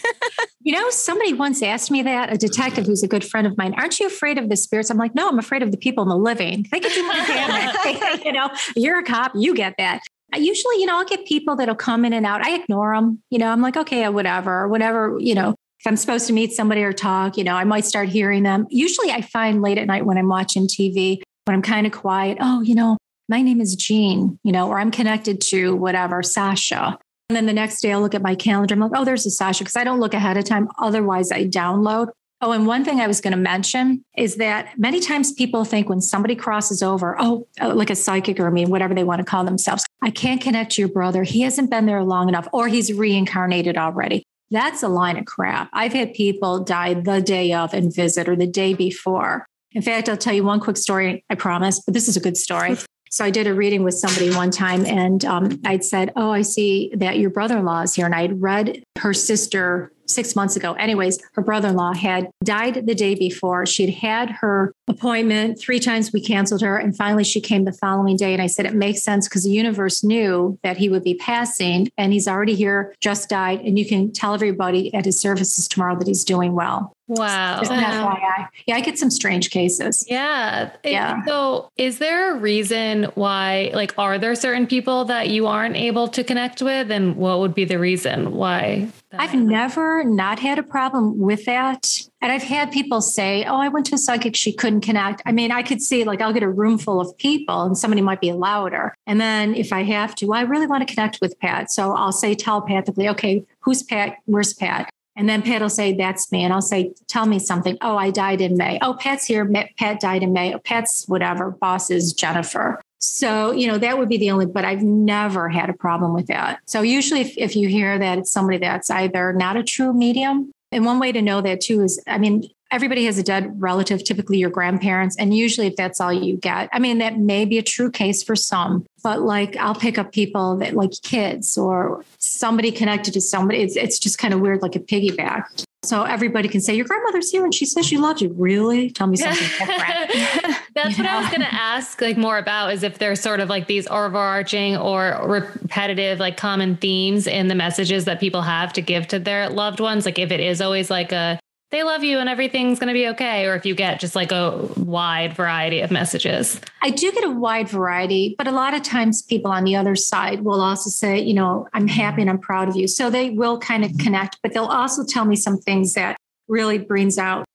you know, somebody once asked me that. A detective who's a good friend of mine. Aren't you afraid of the spirits? I'm like, no, I'm afraid of the people in the living. They could do more damage. you know, you're a cop, you get that. I Usually, you know, I'll get people that'll come in and out. I ignore them. You know, I'm like, okay, whatever, whatever. You know, if I'm supposed to meet somebody or talk, you know, I might start hearing them. Usually, I find late at night when I'm watching TV, when I'm kind of quiet, oh, you know, my name is Jean, you know, or I'm connected to whatever, Sasha. And then the next day I'll look at my calendar. I'm like, oh, there's a Sasha, because I don't look ahead of time. Otherwise, I download. Oh, and one thing I was going to mention is that many times people think when somebody crosses over, oh, uh, like a psychic or me, whatever they want to call themselves, I can't connect to your brother. He hasn't been there long enough, or he's reincarnated already. That's a line of crap. I've had people die the day of and visit or the day before. In fact, I'll tell you one quick story, I promise, but this is a good story. So I did a reading with somebody one time and um, I'd said, Oh, I see that your brother in law is here. And I'd read her sister six months ago. Anyways, her brother in law had died the day before. She'd had her appointment three times. We canceled her. And finally, she came the following day. And I said, It makes sense because the universe knew that he would be passing and he's already here, just died. And you can tell everybody at his services tomorrow that he's doing well. Wow. wow. Yeah, I get some strange cases. Yeah. Yeah. So, is there a reason why, like, are there certain people that you aren't able to connect with? And what would be the reason why? I've never not had a problem with that. And I've had people say, Oh, I went to a psychic, she couldn't connect. I mean, I could see, like, I'll get a room full of people and somebody might be louder. And then if I have to, well, I really want to connect with Pat. So I'll say telepathically, Okay, who's Pat? Where's Pat? And then Pat will say, That's me. And I'll say, Tell me something. Oh, I died in May. Oh, Pat's here. Pat died in May. Oh, Pat's whatever. Boss is Jennifer. So, you know, that would be the only, but I've never had a problem with that. So, usually, if, if you hear that it's somebody that's either not a true medium, and one way to know that too is, I mean, everybody has a dead relative, typically your grandparents. And usually, if that's all you get, I mean, that may be a true case for some, but like I'll pick up people that like kids or somebody connected to somebody. It's, it's just kind of weird, like a piggyback. So everybody can say, Your grandmother's here and she says she loves you. Really? Tell me something different. That's what I was going to ask like more about is if there's sort of like these overarching or repetitive, like common themes in the messages that people have to give to their loved ones. Like if it is always like a, they love you and everything's going to be okay. Or if you get just like a wide variety of messages. I do get a wide variety, but a lot of times people on the other side will also say, you know, I'm happy and I'm proud of you. So they will kind of connect, but they'll also tell me some things that really brings out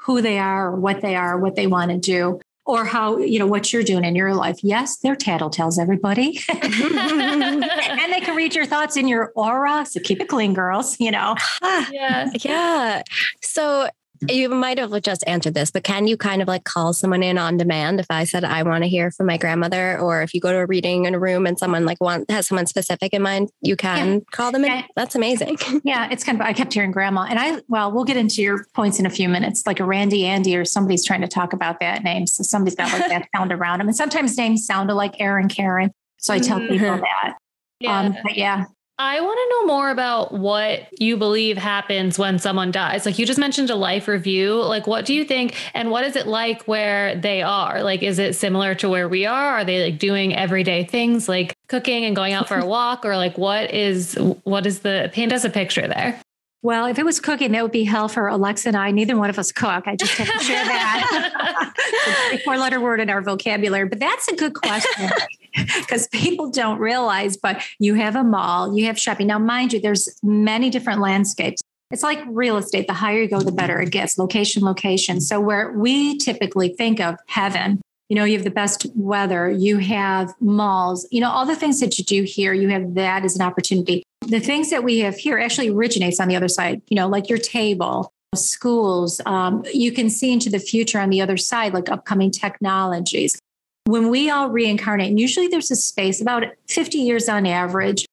who they are or what they are, what they want to do or how you know what you're doing in your life. Yes they're tattletales everybody. And they can read your thoughts in your aura so keep it clean girls you know. Yeah yeah. So you might have just answered this, but can you kind of like call someone in on demand if I said I want to hear from my grandmother, or if you go to a reading in a room and someone like want has someone specific in mind, you can yeah. call them in. Yeah. That's amazing. Yeah, it's kind of I kept hearing grandma, and I well, we'll get into your points in a few minutes. Like a Randy Andy or somebody's trying to talk about that name, so somebody's got like that sound around them, and sometimes names sound like Aaron Karen. So I tell people mm-hmm. that. Yeah. Um, but yeah, I want to know more about what you believe happens when someone dies. Like you just mentioned a life review. Like, what do you think? And what is it like where they are? Like, is it similar to where we are? Are they like doing everyday things like cooking and going out for a walk? Or like, what is, what is the, paint us a picture there? Well, if it was cooking, that would be hell for Alexa and I. Neither one of us cook. I just have to share that. a four letter word in our vocabulary. But that's a good question because people don't realize, but you have a mall, you have shopping. Now, mind you, there's many different landscapes. It's like real estate. The higher you go, the better it gets. Location, location. So, where we typically think of heaven, you know, you have the best weather, you have malls, you know, all the things that you do here, you have that as an opportunity the things that we have here actually originates on the other side, you know, like your table, schools. Um, you can see into the future on the other side, like upcoming technologies. When we all reincarnate, and usually there's a space about 50 years on average,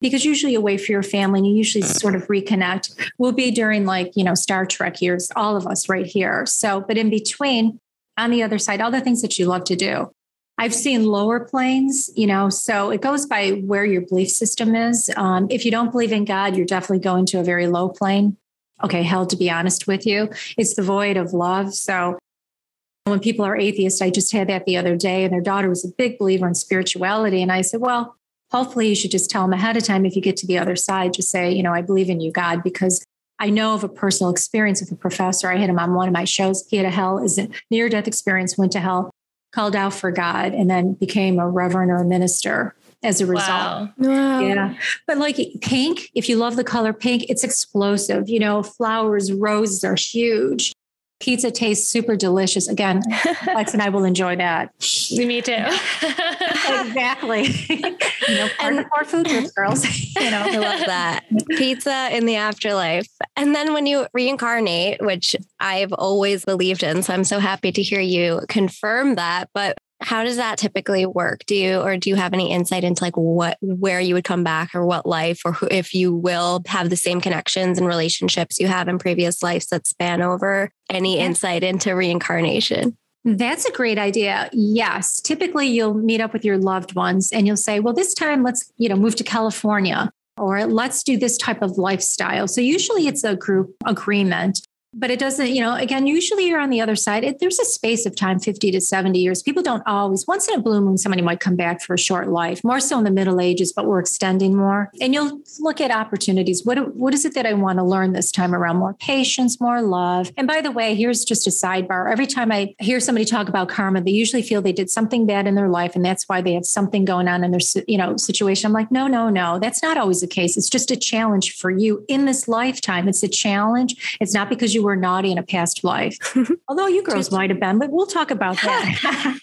because usually away for your family and you usually sort of reconnect will be during like, you know, Star Trek years, all of us right here. So, but in between, on the other side, all the things that you love to do. I've seen lower planes, you know, so it goes by where your belief system is. Um, if you don't believe in God, you're definitely going to a very low plane. Okay, hell, to be honest with you, it's the void of love. So when people are atheists, I just had that the other day, and their daughter was a big believer in spirituality. And I said, well, hopefully you should just tell them ahead of time if you get to the other side, just say, you know, I believe in you, God, because I know of a personal experience with a professor. I had him on one of my shows. He had a hell, is a near death experience, went to hell called out for God and then became a reverend or a minister as a result. Wow. wow. Yeah. But like pink, if you love the color pink, it's explosive. You know, flowers, roses are huge. Pizza tastes super delicious. Again, Lex and I will enjoy that. Me too. exactly. you know, and, of our food groups, girls. you know, I love that. Pizza in the afterlife. And then when you reincarnate, which I've always believed in, so I'm so happy to hear you confirm that. But how does that typically work do you or do you have any insight into like what where you would come back or what life or who, if you will have the same connections and relationships you have in previous lives that span over any insight into reincarnation That's a great idea. Yes. Typically you'll meet up with your loved ones and you'll say, well, this time let's, you know, move to California or let's do this type of lifestyle. So usually it's a group agreement but it doesn't, you know, again, usually you're on the other side. It, there's a space of time, 50 to 70 years. People don't always, once in a blue moon, somebody might come back for a short life, more so in the Middle Ages, but we're extending more. And you'll look at opportunities. What, what is it that I want to learn this time around? More patience, more love. And by the way, here's just a sidebar. Every time I hear somebody talk about karma, they usually feel they did something bad in their life. And that's why they have something going on in their, you know, situation. I'm like, no, no, no, that's not always the case. It's just a challenge for you in this lifetime. It's a challenge. It's not because you were naughty in a past life. Although you girls might have been, but we'll talk about that.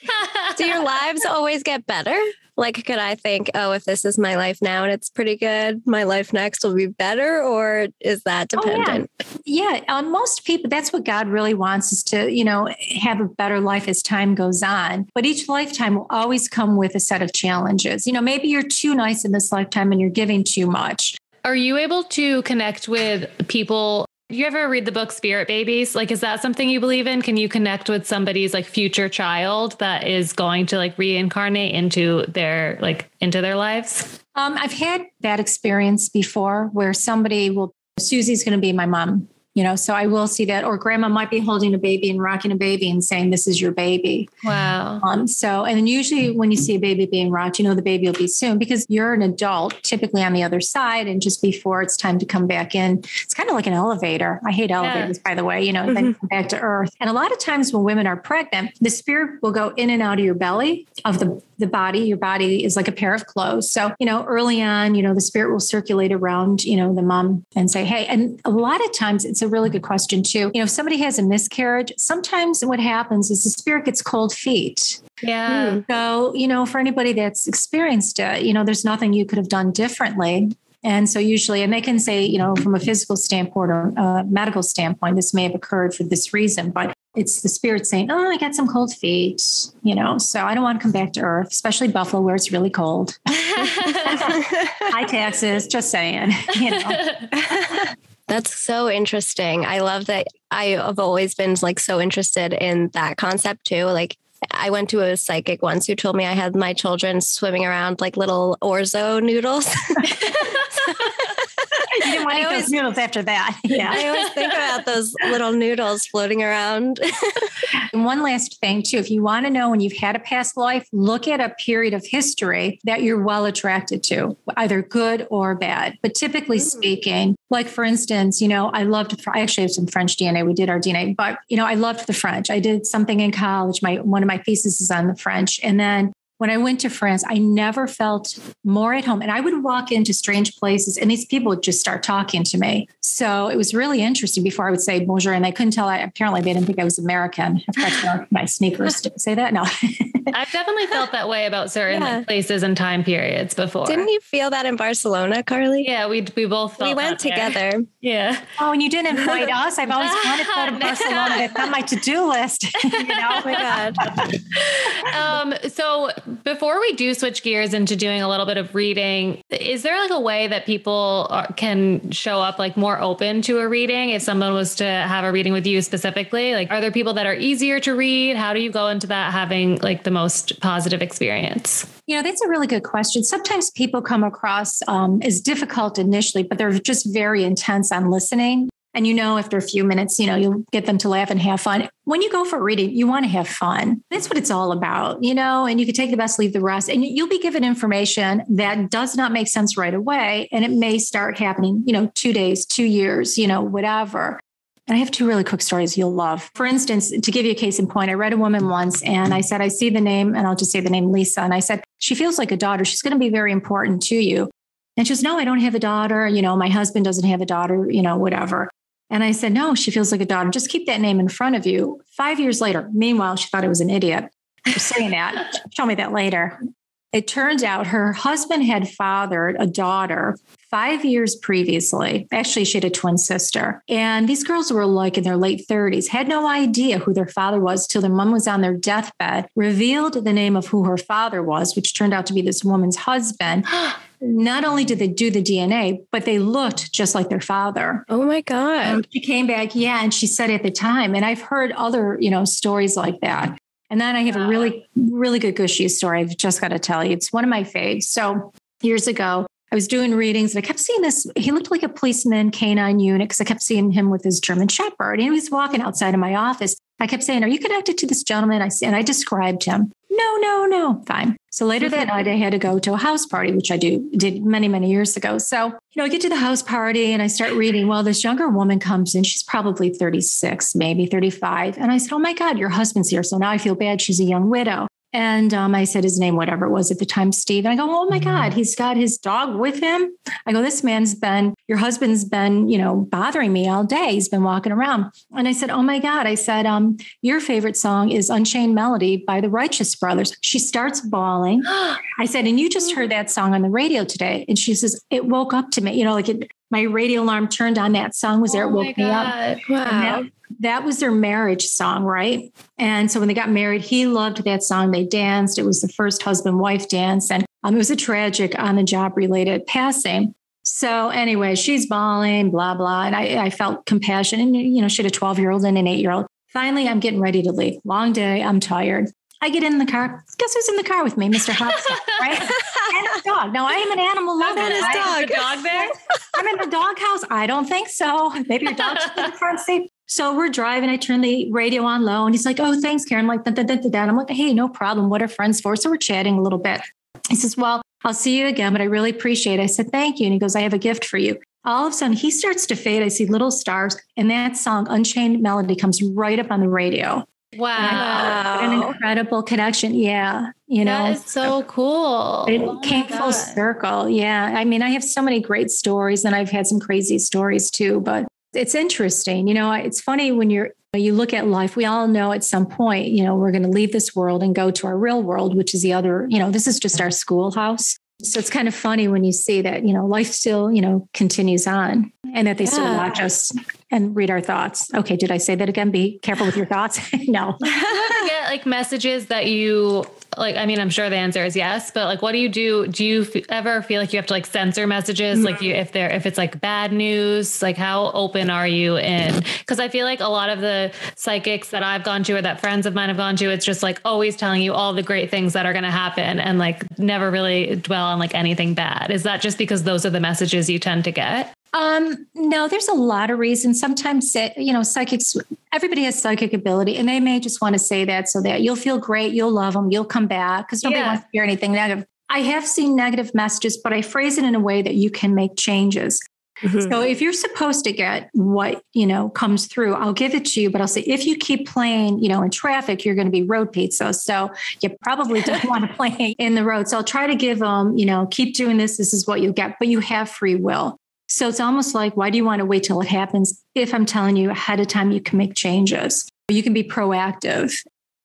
Do your lives always get better? Like, could I think, oh, if this is my life now and it's pretty good, my life next will be better? Or is that dependent? Oh, yeah. yeah. On most people, that's what God really wants is to, you know, have a better life as time goes on. But each lifetime will always come with a set of challenges. You know, maybe you're too nice in this lifetime and you're giving too much. Are you able to connect with people you ever read the book Spirit Babies? Like, is that something you believe in? Can you connect with somebody's like future child that is going to like reincarnate into their like into their lives? Um, I've had that experience before where somebody will Susie's going to be my mom you know so i will see that or grandma might be holding a baby and rocking a baby and saying this is your baby wow um so and then usually when you see a baby being rocked you know the baby will be soon because you're an adult typically on the other side and just before it's time to come back in it's kind of like an elevator i hate elevators yeah. by the way you know mm-hmm. then come back to earth and a lot of times when women are pregnant the spirit will go in and out of your belly of the the body your body is like a pair of clothes so you know early on you know the spirit will circulate around you know the mom and say hey and a lot of times it's a really good question too. You know, if somebody has a miscarriage, sometimes what happens is the spirit gets cold feet. Yeah. Hmm. So, you know, for anybody that's experienced it, you know, there's nothing you could have done differently. And so usually, and they can say, you know, from a physical standpoint or a medical standpoint, this may have occurred for this reason, but it's the spirit saying, oh, I got some cold feet, you know, so I don't want to come back to earth, especially Buffalo where it's really cold. High taxes, just saying, you know. That's so interesting. I love that I have always been like so interested in that concept too. Like I went to a psychic once who told me I had my children swimming around like little orzo noodles. You didn't want to eat always, those noodles after that. Yeah. I always think about those little noodles floating around. and one last thing, too, if you want to know when you've had a past life, look at a period of history that you're well attracted to, either good or bad. But typically mm. speaking, like for instance, you know, I loved, I actually have some French DNA. We did our DNA, but, you know, I loved the French. I did something in college. My, one of my theses is on the French. And then when I went to France, I never felt more at home. And I would walk into strange places and these people would just start talking to me. So it was really interesting before I would say bonjour. And they couldn't tell, I, apparently they didn't think I was American. I forgot to wear my sneakers. Did say that? No. I've definitely felt that way about certain yeah. places and time periods before. Didn't you feel that in Barcelona, Carly? Yeah, we, we both We went together. There. Yeah. Oh, and you didn't invite us. I've always wanted to go to Barcelona. It's on my to-do list. you know? Oh my God. um, so before we do switch gears into doing a little bit of reading, is there like a way that people are, can show up like more open to a reading if someone was to have a reading with you specifically? Like, are there people that are easier to read? How do you go into that having like the most positive experience? You know, that's a really good question. Sometimes people come across um, as difficult initially, but they're just very intense on listening. And you know, after a few minutes, you know, you'll get them to laugh and have fun. When you go for reading, you want to have fun. That's what it's all about, you know, and you can take the best, leave the rest. And you'll be given information that does not make sense right away. And it may start happening, you know, two days, two years, you know, whatever. And I have two really quick stories you'll love. For instance, to give you a case in point, I read a woman once and I said, I see the name, and I'll just say the name Lisa. And I said, she feels like a daughter. She's going to be very important to you. And she goes, No, I don't have a daughter. You know, my husband doesn't have a daughter, you know, whatever. And I said, No, she feels like a daughter. Just keep that name in front of you. Five years later, meanwhile, she thought I was an idiot for saying that. Show me that later. It turns out her husband had fathered a daughter five years previously. Actually, she had a twin sister. And these girls were like in their late 30s, had no idea who their father was till their mom was on their deathbed, revealed the name of who her father was, which turned out to be this woman's husband. Not only did they do the DNA, but they looked just like their father. Oh my um, God. she came back, yeah, and she said at the time, and I've heard other, you know, stories like that And then I have a really, really good gushy story. I've just got to tell you. It's one of my faves. So years ago, I was doing readings and I kept seeing this. He looked like a policeman canine unit because I kept seeing him with his German Shepherd. And he was walking outside of my office. I kept saying, Are you connected to this gentleman? I see, and I described him. No, no, no. Fine. So later that night, I had to go to a house party, which I do did many, many years ago. So, you know, I get to the house party and I start reading. Well, this younger woman comes in. She's probably 36, maybe 35. And I said, Oh my God, your husband's here. So now I feel bad. She's a young widow. And um, I said his name, whatever it was at the time, Steve. And I go, oh my God, mm-hmm. he's got his dog with him. I go, this man's been, your husband's been, you know, bothering me all day. He's been walking around. And I said, oh my God, I said, um, your favorite song is Unchained Melody by the Righteous Brothers. She starts bawling. I said, and you just heard that song on the radio today. And she says, it woke up to me, you know, like it, my radio alarm turned on. That song was there. It oh woke me up. Wow that was their marriage song, right? And so when they got married, he loved that song. They danced. It was the first husband wife dance. And um, it was a tragic on the job related passing. So anyway, she's bawling, blah, blah. And I, I felt compassion. And, you know, she had a 12 year old and an eight year old. Finally, I'm getting ready to leave. Long day. I'm tired. I get in the car. Guess who's in the car with me? Mr. Hudson, right? and his dog. Now I am an animal lover. His dog. The dog there? I'm in the doghouse. I don't think so. Maybe your dog's in the front seat. So we're driving. I turn the radio on low, and he's like, "Oh, thanks, Karyn." I'm like, da, da, da, da. I'm like, "Hey, no problem. What are friends for?" So we're chatting a little bit. He says, "Well, I'll see you again, but I really appreciate it." I said, "Thank you." And he goes, "I have a gift for you." All of a sudden, he starts to fade. I see little stars, and that song, "Unchained Melody," comes right up on the radio. Wow. An incredible connection. Yeah. You know, that is so cool. It oh came full circle. Yeah. I mean, I have so many great stories and I've had some crazy stories too, but it's interesting. You know, it's funny when you're you look at life, we all know at some point, you know, we're going to leave this world and go to our real world, which is the other, you know, this is just our schoolhouse. So it's kind of funny when you see that, you know, life still, you know, continues on and that they yeah. still watch us and read our thoughts. Okay, did I say that again? Be careful with your thoughts. no. Do you get like messages that you like? I mean, I'm sure the answer is yes, but like, what do you do? Do you f- ever feel like you have to like censor messages? Like, you if they're if it's like bad news, like how open are you in? Because I feel like a lot of the psychics that I've gone to or that friends of mine have gone to, it's just like always telling you all the great things that are going to happen and like never really dwell on like anything bad. Is that just because those are the messages you tend to get? Um, no, there's a lot of reasons. Sometimes, you know, psychics, everybody has psychic ability, and they may just want to say that so that you'll feel great, you'll love them, you'll come back because nobody yeah. wants to hear anything negative. I have seen negative messages, but I phrase it in a way that you can make changes. Mm-hmm. So if you're supposed to get what, you know, comes through, I'll give it to you, but I'll say if you keep playing, you know, in traffic, you're going to be road pizza. So you probably don't want to play in the road. So I'll try to give them, you know, keep doing this. This is what you'll get, but you have free will. So it's almost like, why do you want to wait till it happens? If I'm telling you ahead of time, you can make changes. You can be proactive.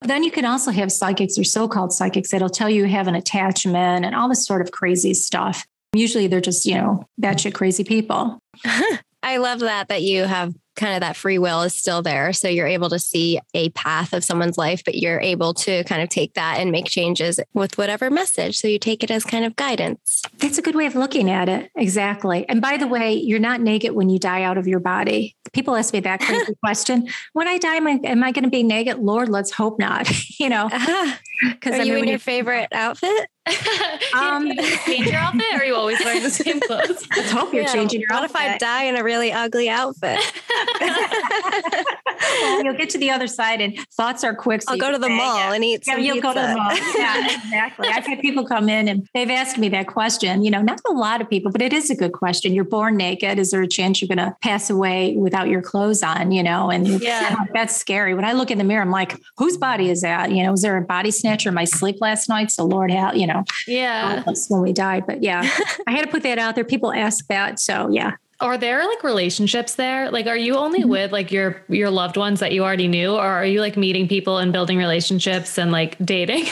Then you can also have psychics or so called psychics that'll tell you you have an attachment and all this sort of crazy stuff. Usually they're just, you know, batshit crazy people. I love that, that you have kind of that free will is still there. So you're able to see a path of someone's life, but you're able to kind of take that and make changes with whatever message. So you take it as kind of guidance. That's a good way of looking at it. Exactly. And by the way, you're not naked when you die out of your body. People ask me that crazy question. When I die, am I, am I going to be naked? Lord, let's hope not. you know, uh-huh. because are I mean, you in your favorite outfit? um, you change your outfit, or are you always wearing the same clothes? Let's hope you're yeah. changing your what outfit. What if I die in a really ugly outfit? well, you'll get to the other side, and thoughts are quick. So I'll go to the mall yeah. and eat. Yeah, you'll pizza. go to the mall. Yeah, exactly. I've had people come in and they've asked me that question. You know, not a lot of people, but it is a good question. You're born naked. Is there a chance you're going to pass away without your clothes on? You know, and yeah, that's scary. When I look in the mirror, I'm like, whose body is that? You know, was there a body snatcher in my sleep last night? So Lord, how you know, yeah, when we died. But yeah, I had to put that out there. People ask that, so yeah, are there like relationships there? Like, are you only mm-hmm. with like your your loved ones that you already knew, or are you like meeting people and building relationships and like dating?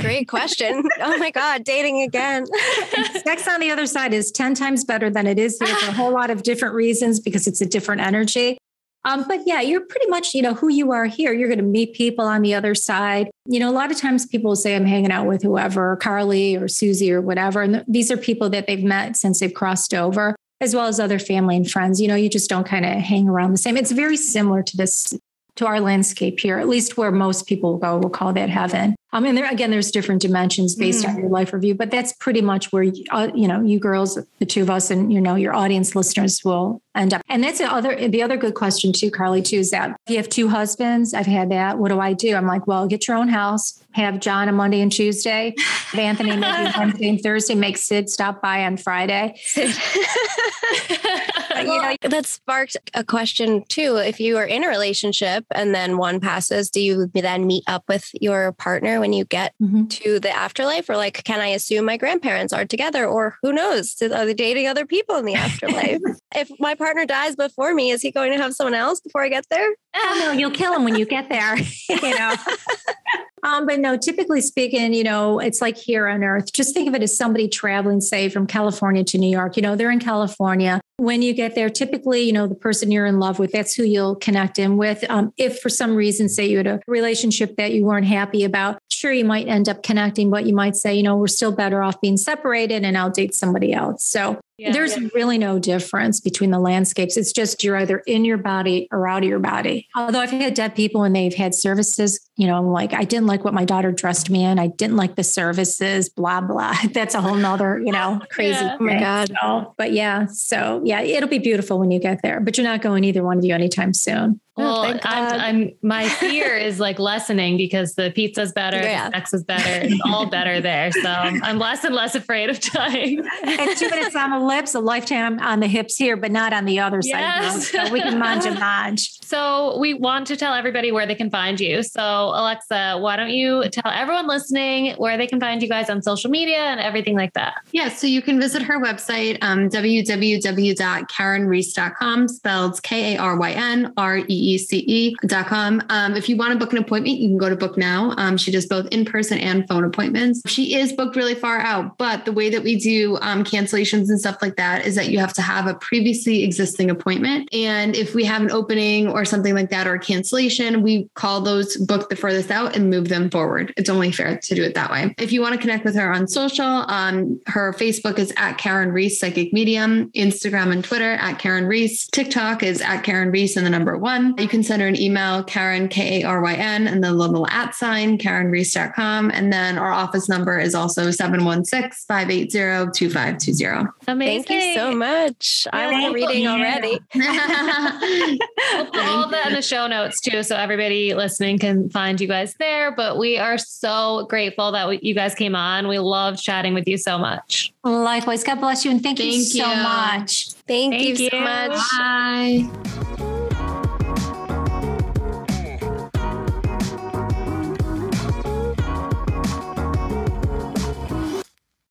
Great question. Oh my god, dating again. Sex on the other side is ten times better than it is here for a whole lot of different reasons because it's a different energy. Um, but yeah, you're pretty much, you know, who you are here. You're going to meet people on the other side. You know, a lot of times people say, I'm hanging out with whoever, Carly or Susie or whatever. And these are people that they've met since they've crossed over as well as other family and friends. You know, you just don't kind of hang around the same. It's very similar to this to our landscape here, at least where most people go, we'll call that heaven. I mean, there again, there's different dimensions based mm. on your life review, but that's pretty much where you, uh, you know you girls, the two of us, and you know your audience listeners will end up. And that's the other the other good question too, Carly. Too is that if you have two husbands, I've had that. What do I do? I'm like, well, get your own house. Have John on Monday and Tuesday. Have Anthony maybe Wednesday and Thursday. Make Sid stop by on Friday. you know, that sparked a question too. If you are in a relationship and then one passes, do you then meet up with your partner when you get mm-hmm. to the afterlife? Or like, can I assume my grandparents are together? Or who knows? Are they dating other people in the afterlife? if my partner dies before me, is he going to have someone else before I get there? Oh no, you'll kill him when you get there. you know. Um, but no, typically speaking, you know, it's like here on earth. Just think of it as somebody traveling, say, from California to New York. You know, they're in California. When you get there, typically, you know, the person you're in love with, that's who you'll connect in with. Um, if for some reason, say you had a relationship that you weren't happy about, sure, you might end up connecting, but you might say, you know, we're still better off being separated and I'll date somebody else. So yeah, There's yeah. really no difference between the landscapes. It's just you're either in your body or out of your body. Although I've had dead people and they've had services, you know, I'm like, I didn't like what my daughter dressed me in. I didn't like the services, blah, blah. That's a whole nother, you know, crazy. Yeah. Oh my God. So, but yeah. So yeah, it'll be beautiful when you get there, but you're not going either one of you anytime soon. Well, oh, I'm, I'm, my fear is like lessening because the pizza's better, yeah. the sex is better, it's all better there. So I'm less and less afraid of dying. and two minutes on the lips, a lifetime on the hips here, but not on the other yes. side. So we can manage and manage. So we want to tell everybody where they can find you. So Alexa, why don't you tell everyone listening where they can find you guys on social media and everything like that? Yeah, so you can visit her website, um, www.karynreece.com, spelled K-A-R-Y-N-R-E-E-C-E.com. Um, if you want to book an appointment, you can go to book now. Um, she does both in-person and phone appointments. She is booked really far out, but the way that we do um, cancellations and stuff like that is that you have to have a previously existing appointment. And if we have an opening or something like that or cancellation, we call those book the furthest out and move them forward. It's only fair to do it that way. If you want to connect with her on social, um, her Facebook is at Karyn Reece Psychic Medium, Instagram and Twitter at Karyn Reece, TikTok is at Karyn Reece and the number one. You can send her an email, Karyn K A R Y N, and the little at sign, KarynReece.com. And then our office number is also 716 580 2520. Amazing. Thank you so much. Yeah, I'm reading you. already. all that in the show notes too. So everybody listening can find you guys there. But we are so grateful that we, you guys came on. We love chatting with you so much. Likewise. God bless you. And thank, thank you so much. Thank, thank you, you so much. Bye.